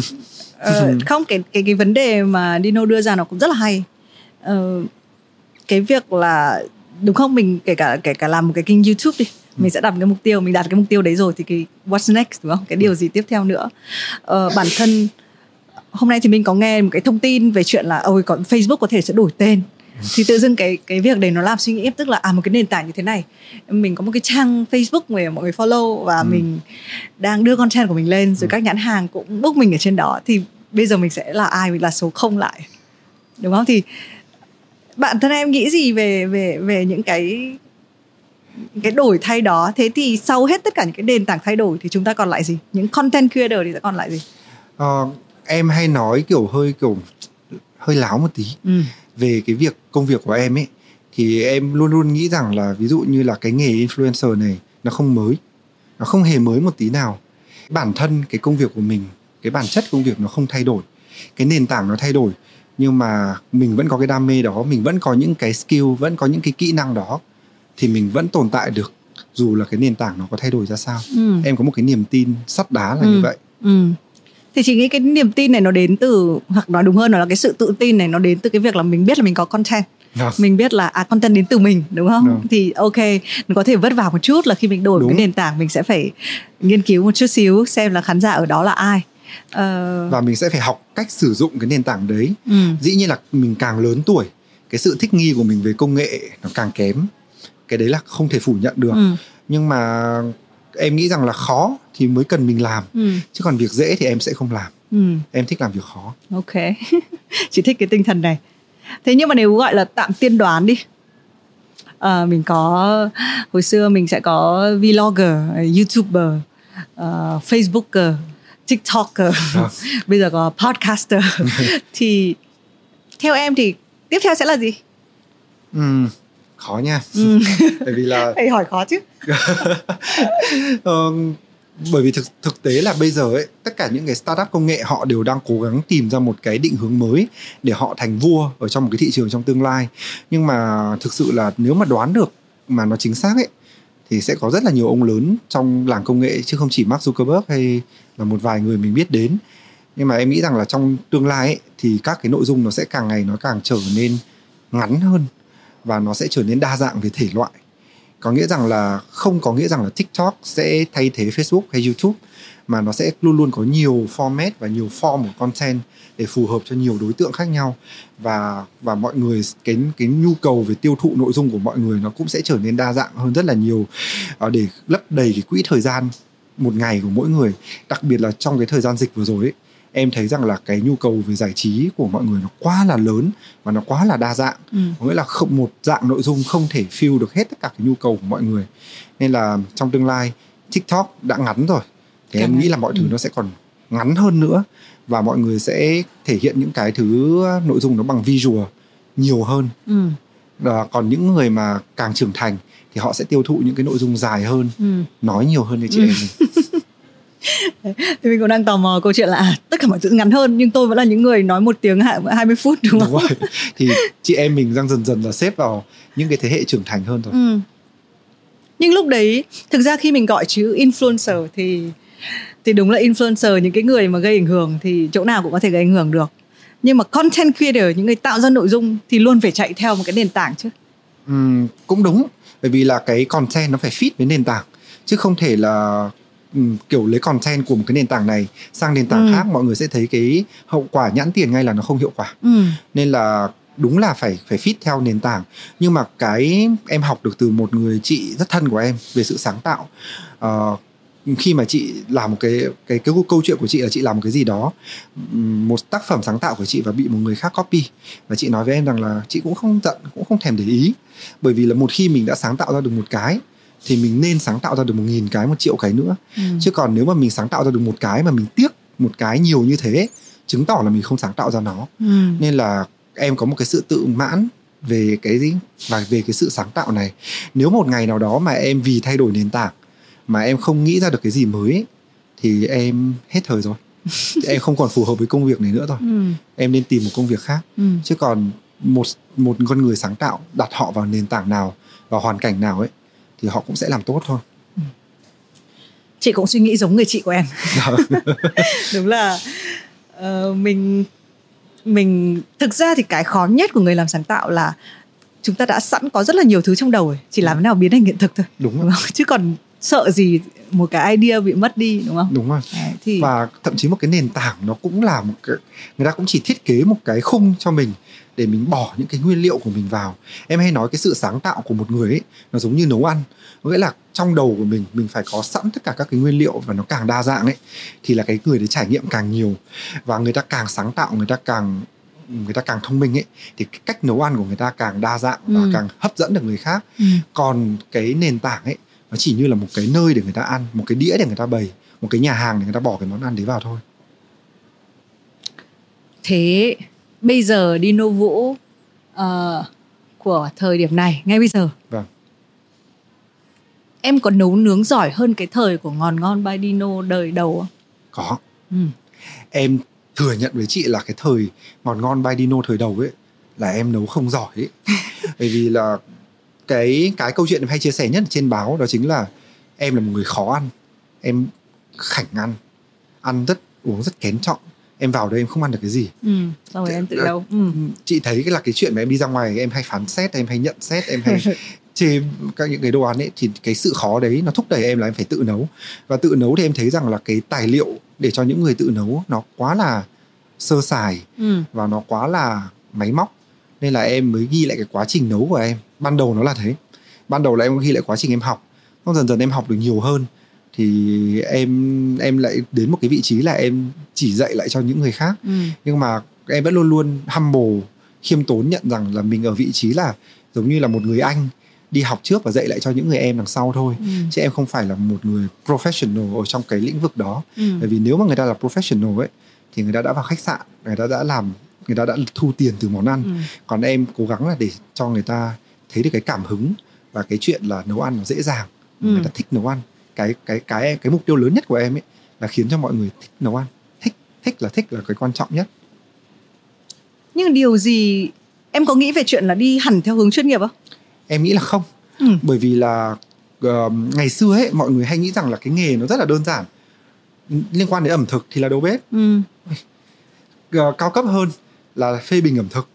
Ờ, không cái cái cái vấn đề mà Dino đưa ra nó cũng rất là hay. Ờ, cái việc là đúng không? Mình kể cả kể cả làm một cái kênh YouTube đi mình sẽ đặt cái mục tiêu mình đạt cái mục tiêu đấy rồi thì cái what's next đúng không? Cái điều gì tiếp theo nữa? Ờ, bản thân hôm nay thì mình có nghe một cái thông tin về chuyện là ôi còn Facebook có thể sẽ đổi tên. Thì tự dưng cái cái việc đấy nó làm suy nghĩ em tức là à một cái nền tảng như thế này. Mình có một cái trang Facebook mà mọi người follow và Ừ. mình đang đưa content của mình lên rồi Ừ. các nhãn hàng cũng book mình ở trên đó thì bây giờ mình sẽ là ai? Mình là số không lại. Đúng không? Thì bạn thân em nghĩ gì về về về những cái cái đổi thay đó? Thế thì sau hết tất cả những cái nền tảng thay đổi thì chúng ta còn lại gì? Những content creator thì sẽ còn lại gì? Ờ, em hay nói kiểu hơi kiểu hơi láo một tí ừ. về cái việc công việc của em ấy thì em luôn luôn nghĩ rằng là ví dụ như là cái nghề influencer này nó không mới nó không hề mới một tí nào bản thân cái công việc của mình cái bản chất công việc nó không thay đổi cái nền tảng nó thay đổi nhưng mà mình vẫn có cái đam mê đó mình vẫn có những cái skill vẫn có những cái kỹ năng đó thì mình vẫn tồn tại được dù là cái nền tảng nó có thay đổi ra sao Ừ. em có một cái niềm tin sắt đá là Ừ. như vậy Ừ. Thì chị nghĩ cái niềm tin này nó đến từ hoặc nói đúng hơn là cái sự tự tin này nó đến từ cái việc là mình biết là mình có content Vâng. mình biết là à content đến từ mình đúng không Đúng. thì ok mình có thể vất vả một chút là khi mình đổi một Đúng. cái nền tảng mình sẽ phải nghiên cứu một chút xíu xem là khán giả ở đó là ai Ờ, và mình sẽ phải học cách sử dụng cái nền tảng đấy ừ. dĩ nhiên là mình càng lớn tuổi cái sự thích nghi của mình về công nghệ nó càng kém cái đấy là không thể phủ nhận được Ừ. nhưng mà em nghĩ rằng là khó thì mới cần mình làm. Ừ. chứ còn việc dễ thì em sẽ không làm. Ừ. em thích làm việc khó. Ok. Chị thích cái tinh thần này. Thế nhưng mà nếu gọi là tạm tiên đoán đi. Ờ, mình có hồi xưa mình sẽ có vlogger youtuber ờ, facebooker tiktoker Vâng. bây giờ có podcaster. Thì theo em thì tiếp theo sẽ là gì? Ừm, khó nha. Ừ. bởi vì là phải hỏi khó chứ. Ờ, bởi vì thực thực tế là bây giờ ấy tất cả những cái startup công nghệ họ đều đang cố gắng tìm ra một cái định hướng mới để họ thành vua ở trong một cái thị trường trong tương lai. Nhưng mà thực sự là nếu mà đoán được mà nó chính xác ấy thì sẽ có rất là nhiều ông lớn trong làng công nghệ chứ không chỉ Mark Zuckerberg hay là một vài người mình biết đến. Nhưng mà em nghĩ rằng là trong tương lai ấy, thì các cái nội dung nó sẽ càng ngày nó càng trở nên ngắn hơn và nó sẽ trở nên đa dạng về thể loại. Có nghĩa rằng là không có nghĩa rằng là TikTok sẽ thay thế Facebook hay YouTube mà nó sẽ luôn luôn có nhiều format và nhiều form của content để phù hợp cho nhiều đối tượng khác nhau. Và và mọi người cái cái nhu cầu về tiêu thụ nội dung của mọi người nó cũng sẽ trở nên đa dạng hơn rất là nhiều à, để lấp đầy cái quỹ thời gian một ngày của mỗi người. Đặc biệt là trong cái thời gian dịch vừa rồi ấy, em thấy rằng là cái nhu cầu về giải trí của mọi người nó quá là lớn và nó quá là đa dạng ừ. có nghĩa là không một dạng nội dung không thể fill được hết tất cả cái nhu cầu của mọi người nên là trong tương lai TikTok đã ngắn rồi thì em nghĩ là mọi thứ Ừ. nó sẽ còn ngắn hơn nữa và mọi người sẽ thể hiện những cái thứ nội dung nó bằng visual nhiều hơn ừ. Và còn những người mà càng trưởng thành thì họ sẽ tiêu thụ những cái nội dung dài hơn Ừ. nói nhiều hơn như chị Ừ. em Thì mình cũng đang tò mò câu chuyện là à, tất cả mọi thứ ngắn hơn nhưng tôi vẫn là những người nói một tiếng hai- 20 phút đúng không? đúng rồi thì chị em mình đang dần dần là xếp vào những cái thế hệ trưởng thành hơn rồi Ừ. Nhưng lúc đấy thực ra khi mình gọi chữ influencer thì thì đúng là influencer những cái người mà gây ảnh hưởng thì chỗ nào cũng có thể gây ảnh hưởng được. Nhưng mà content creator những người tạo ra nội dung thì luôn phải chạy theo một cái nền tảng chứ. Ừm, cũng đúng bởi vì là cái content nó phải fit với nền tảng chứ không thể là kiểu lấy content của một cái nền tảng này sang nền tảng Ừ. khác mọi người sẽ thấy cái hậu quả nhãn tiền ngay là nó không hiệu quả. Ừ. nên là đúng là phải phải fit theo nền tảng. Nhưng mà cái em học được từ một người chị rất thân của em về sự sáng tạo. Ờ, khi mà chị làm một cái cái cái câu chuyện của chị là chị làm một cái gì đó một tác phẩm sáng tạo của chị và bị một người khác copy. Và chị nói với em rằng là chị cũng không giận cũng không thèm để ý. Bởi vì là một khi mình đã sáng tạo ra được một cái thì mình nên sáng tạo ra được một nghìn cái một triệu cái nữa Ừ. chứ còn nếu mà mình sáng tạo ra được một cái mà mình tiếc một cái nhiều như thế chứng tỏ là mình không sáng tạo ra nó Ừ. nên là em có một cái sự tự mãn về cái gì và về cái sự sáng tạo này nếu một ngày nào đó mà em vì thay đổi nền tảng mà em không nghĩ ra được cái gì mới ấy, thì em hết thời rồi em không còn phù hợp với công việc này nữa rồi Ừ. em nên tìm một công việc khác Ừ. chứ còn một một con người sáng tạo đặt họ vào nền tảng nào vào hoàn cảnh nào ấy thì họ cũng sẽ làm tốt thôi. Chị cũng suy nghĩ giống người chị của em. đúng là ờ, mình mình thực ra thì cái khó nhất của người làm sáng tạo là chúng ta đã sẵn có rất là nhiều thứ trong đầu rồi chỉ làm thế nào biến thành hiện thực thôi. Đúng đúng không? Chứ còn sợ gì một cái idea bị mất đi đúng không? Đúng rồi. Đấy, thì và thậm chí một cái nền tảng nó cũng là một cái người ta cũng chỉ thiết kế một cái khung cho mình để mình bỏ những cái nguyên liệu của mình vào. Em hay nói cái sự sáng tạo của một người ấy nó giống như nấu ăn. Nghĩa là trong đầu của mình mình phải có sẵn tất cả các cái nguyên liệu và nó càng đa dạng ấy thì là cái người đấy trải nghiệm càng nhiều. Và người ta càng sáng tạo người ta càng người ta càng thông minh ấy thì cái cách nấu ăn của người ta càng đa dạng và Ừ. càng hấp dẫn được người khác. Ừ, còn cái nền tảng ấy nó chỉ như là một cái nơi để người ta ăn một cái đĩa để người ta bày một cái nhà hàng để người ta bỏ cái món ăn đấy vào thôi. Thế bây giờ Dino Vũ ờ, của thời điểm này ngay bây giờ Vâng. em có nấu nướng giỏi hơn cái thời của ngon ngon by Dino đời đầu không? có Ừ. em thừa nhận với chị là cái thời ngon ngon by Dino thời đầu ấy là em nấu không giỏi ấy bởi vì là cái cái câu chuyện em hay chia sẻ nhất trên báo đó chính là em là một người khó ăn em khảnh ăn ăn rất uống rất kén trọng em vào đây em không ăn được cái gì. Ừ, xong rồi em tự nấu. Ừ. chị thấy cái là cái chuyện mà em đi ra ngoài em hay phán xét em hay nhận xét em hay chê các những cái đồ ăn ấy thì cái sự khó đấy nó thúc đẩy em là em phải tự nấu. Và tự nấu thì em thấy rằng là cái tài liệu để cho những người tự nấu nó quá là sơ sài Ừ. và nó quá là máy móc. Nên là em mới ghi lại cái quá trình nấu của em. Ban đầu nó là thế. Ban đầu là em ghi lại quá trình em học. Xong dần dần em học được nhiều hơn thì em em lại đến một cái vị trí là em chỉ dạy lại cho những người khác Ừ. nhưng mà em vẫn luôn luôn humble khiêm tốn nhận rằng là mình ở vị trí là giống như là một người anh đi học trước và dạy lại cho những người em đằng sau thôi Ừ. chứ em không phải là một người professional ở trong cái lĩnh vực đó Ừ. bởi vì nếu mà người ta là professional ấy thì người ta đã vào khách sạn người ta đã làm người ta đã thu tiền từ món ăn Ừ. còn em cố gắng là để cho người ta thấy được cái cảm hứng và cái chuyện là nấu ăn nó dễ dàng Ừ. người ta thích nấu ăn cái cái cái cái mục tiêu lớn nhất của em ấy là khiến cho mọi người thích nấu ăn thích thích là thích là cái quan trọng nhất Nhưng điều gì em có nghĩ về chuyện là đi hẳn theo hướng chuyên nghiệp không? em nghĩ là không Ừ. bởi vì là ờ, ngày xưa ấy mọi người hay nghĩ rằng là cái nghề nó rất là đơn giản liên quan đến ẩm thực thì là đầu bếp Ừ. Ờ, cao cấp hơn là phê bình ẩm thực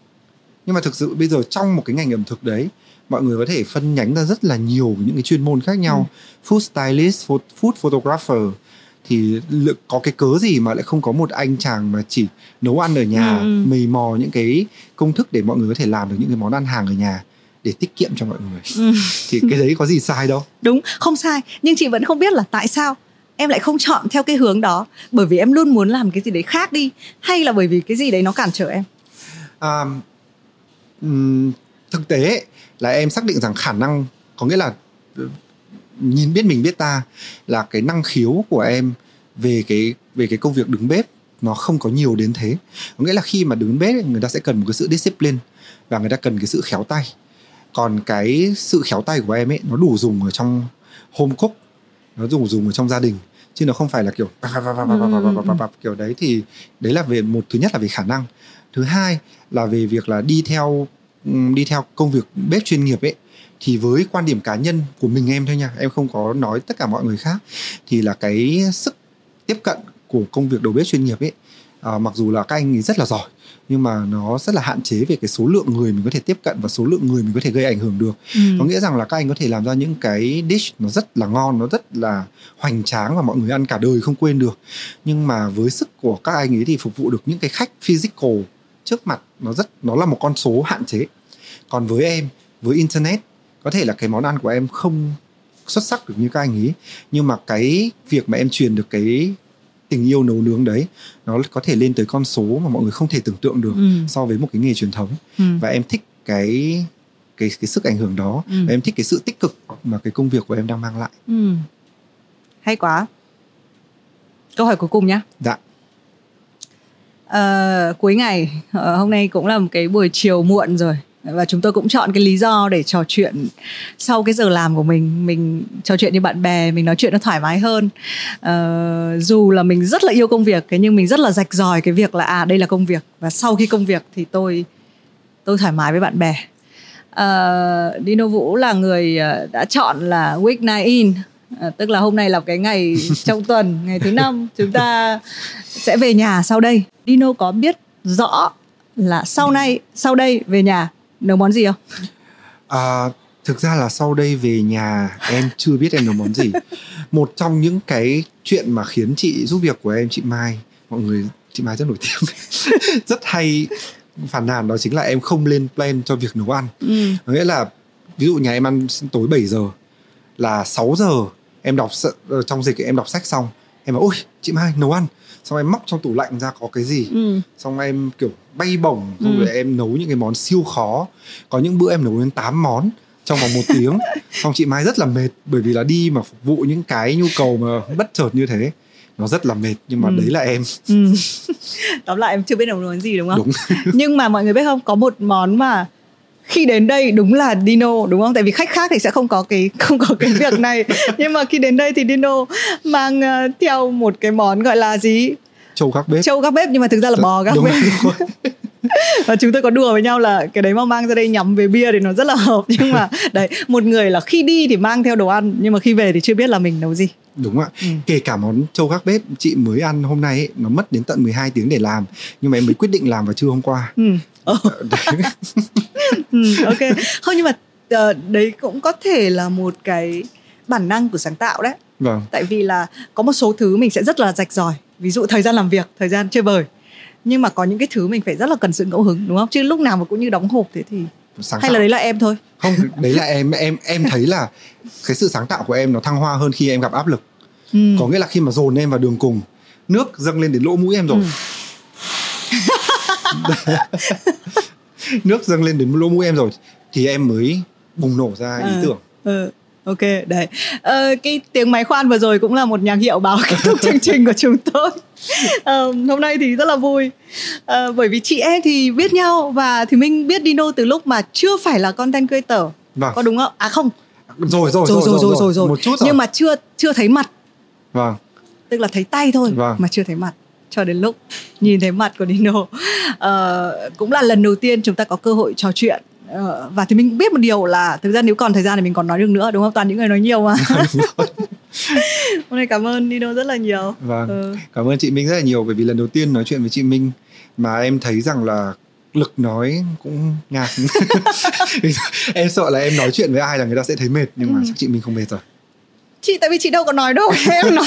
nhưng mà thực sự bây giờ trong một cái ngành ẩm thực đấy mọi người có thể phân nhánh ra rất là nhiều những cái chuyên môn khác nhau food stylist food photographer thì có cái cớ gì mà lại không có một anh chàng mà chỉ nấu ăn ở nhà Ừ, ừ. mầy mò những cái công thức để mọi người có thể làm được những cái món ăn hàng ở nhà để tiết kiệm cho mọi người Ừ. thì cái đấy có gì sai đâu Đúng, không sai. Nhưng chị vẫn không biết là tại sao em lại không chọn theo cái hướng đó. Bởi vì em luôn muốn làm cái gì đấy khác đi. Hay là bởi vì cái gì đấy nó cản trở em? à, ừm, thực tế ấy, là em xác định rằng khả năng có nghĩa là ừ, nhìn biết mình biết ta là cái năng khiếu của em về cái về cái công việc đứng bếp nó không có nhiều đến thế có nghĩa là khi mà đứng bếp người ta sẽ cần một cái sự discipline và người ta cần cái sự khéo tay còn cái sự khéo tay của em ấy nó đủ dùng ở trong home cook nó dùng dùng ở trong gia đình chứ nó không phải là kiểu kiểu đấy thì đấy là về một thứ nhất là về khả năng thứ hai là về việc là đi theo đi theo công việc bếp chuyên nghiệp ấy thì với quan điểm cá nhân của mình em thôi nha em không có nói tất cả mọi người khác thì là cái sức tiếp cận của công việc đầu bếp chuyên nghiệp ấy à, mặc dù là các anh ấy rất là giỏi nhưng mà nó rất là hạn chế về cái số lượng người mình có thể tiếp cận và số lượng người mình có thể gây ảnh hưởng được. Ừ. có nghĩa rằng là các anh có thể làm ra những cái dish nó rất là ngon nó rất là hoành tráng và mọi người ăn cả đời không quên được. Nhưng mà với sức của các anh ấy thì phục vụ được những cái khách physical trước mặt nó rất nó là một con số hạn chế còn với em với internet có thể là cái món ăn của em không xuất sắc được như các anh ấy nhưng mà cái việc mà em truyền được cái tình yêu nấu nướng đấy nó có thể lên tới con số mà mọi người không thể tưởng tượng được ừ. so với một cái nghề truyền thống ừ. và em thích cái cái cái sức ảnh hưởng đó ừ. và em thích cái sự tích cực mà cái công việc của em đang mang lại ừ. hay quá câu hỏi cuối cùng nhá dạ à, cuối ngày ờ, hôm nay cũng là một cái buổi chiều muộn rồi và chúng tôi cũng chọn cái lý do để trò chuyện sau cái giờ làm của mình. Mình trò chuyện như bạn bè mình nói chuyện nó thoải mái hơn. Uh, dù là mình rất là yêu công việc thế nhưng mình rất là rạch ròi cái việc là à đây là công việc. Và sau khi công việc thì tôi tôi thoải mái với bạn bè. Uh, Dino Vũ là người uh, đã chọn là week night in. À, tức là hôm nay là cái ngày trong tuần ngày thứ năm chúng ta sẽ về nhà sau đây. Dino có biết rõ là sau nay sau đây về nhà nấu món gì không? À, thực ra là sau đây về nhà em chưa biết em nấu món gì. Một trong những cái chuyện mà khiến chị giúp việc của em chị Mai mọi người chị Mai rất nổi tiếng. Rất hay phản nàn đó chính là em không lên plan cho việc nấu ăn. Ừ. nghĩa là ví dụ nhà em ăn tối 7 giờ là 6 giờ em đọc trong dịch em đọc sách xong em bảo ôi chị Mai nấu ăn. Xong em móc trong tủ lạnh ra có cái gì. Ừ. xong em kiểu bay bổng xong ừ. rồi em nấu những cái món siêu khó có những bữa em nấu đến 8 món trong vòng một tiếng xong chị Mai rất là mệt bởi vì là đi mà phục vụ những cái nhu cầu mà bất chợt như thế nó rất là mệt nhưng mà ừ. đấy là em ừ. tóm lại em chưa biết nấu món gì đúng không đúng. nhưng mà mọi người biết không có một món mà khi đến đây đúng là Dino đúng không? Tại vì khách khác thì sẽ không có cái không có cái việc này. Nhưng mà khi đến đây thì Dino mang uh, theo một cái món gọi là gì? Châu gác bếp. Châu gác bếp nhưng mà thực ra là bò gác bếp. và chúng tôi có đùa với nhau là cái đấy mà mang ra đây nhắm về bia thì nó rất là hợp. Nhưng mà đấy một người là khi đi thì mang theo đồ ăn nhưng mà khi về thì chưa biết là mình nấu gì. Đúng ạ. Ừ. kể cả món châu gác bếp chị mới ăn hôm nay ấy, nó mất đến tận 12 tiếng để làm. Nhưng mà em mới quyết định làm vào trưa hôm qua. Ừ. Oh. ừ, ok. Không nhưng mà uh, đấy cũng có thể là một cái bản năng của sáng tạo đấy. Vâng. Tại vì là có một số thứ mình sẽ rất là rạch ròi ví dụ thời gian làm việc thời gian chơi bời nhưng mà có những cái thứ mình phải rất là cần sự ngẫu hứng đúng không chứ lúc nào mà cũng như đóng hộp thế thì sáng hay tạo. là đấy là em thôi không đấy là em em em thấy là cái sự sáng tạo của em nó thăng hoa hơn khi em gặp áp lực ừ. có nghĩa là khi mà dồn em vào đường cùng nước dâng lên đến lỗ mũi em rồi ừ. nước dâng lên đến lỗ mũi em rồi thì em mới bùng nổ ra ý ừ. tưởng ừ ok đấy. Ờ, cái tiếng máy khoan vừa rồi cũng là một nhạc hiệu báo kết thúc chương trình của chúng tôi. Ờ, hôm nay thì rất là vui. Ờ, bởi vì chị em thì biết nhau và thì mình biết Dino từ lúc mà chưa phải là content creator. Vâng. có đúng không? À không. Rồi rồi rồi rồi rồi rồi, rồi. một chút rồi. nhưng mà chưa chưa thấy mặt. Vâng. Tức là thấy tay thôi vâng. mà chưa thấy mặt cho đến lúc nhìn thấy mặt của Dino. Uh, cũng là lần đầu tiên chúng ta có cơ hội trò chuyện Ờ, và thì mình cũng biết một điều là thực ra nếu còn thời gian thì mình còn nói được nữa đúng không? Toàn những người nói nhiều mà. Hôm nay cảm ơn Nino rất là nhiều. Vâng ừ. cảm ơn chị Minh rất là nhiều bởi vì lần đầu tiên nói chuyện với chị Minh mà em thấy rằng là lực nói cũng ngạc. Em sợ là em nói chuyện với ai là người ta sẽ thấy mệt nhưng mà ừ. chắc chị Minh không mệt rồi. Chị tại vì chị đâu có nói đâu em nói.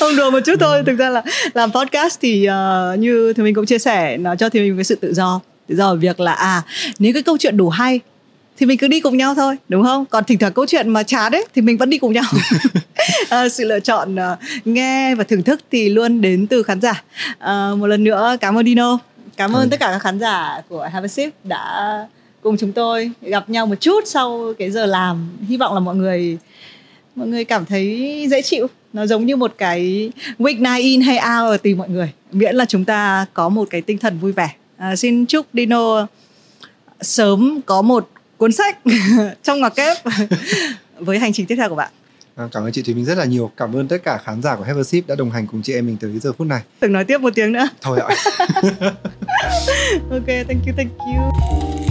Không đùa một chút thôi. Thực ra là làm podcast thì uh, như thì mình cũng chia sẻ nó cho thì mình cái sự tự do ở việc là à nếu cái câu chuyện đủ hay thì mình cứ đi cùng nhau thôi đúng không? Còn thỉnh thoảng câu chuyện mà chán đấy thì mình vẫn đi cùng nhau. À, sự lựa chọn uh, nghe và thưởng thức thì luôn đến từ khán giả. À, một lần nữa cảm ơn Dino. Cảm ơn ừ. tất cả các khán giả của Have a Sip đã cùng chúng tôi gặp nhau một chút sau cái giờ làm. Hy vọng là mọi người mọi người cảm thấy dễ chịu. Nó giống như một cái weeknight in hay out ở tùy mọi người. Miễn là chúng ta có một cái tinh thần vui vẻ à, xin chúc Dino sớm có một cuốn sách trong ngoặc kép với hành trình tiếp theo của bạn À, cảm ơn chị Thùy Minh rất là nhiều. Cảm ơn tất cả khán giả của Sip đã đồng hành cùng chị em mình tới giờ phút này. Từng nói tiếp một tiếng nữa. Thôi ạ. ok, thank you, thank you.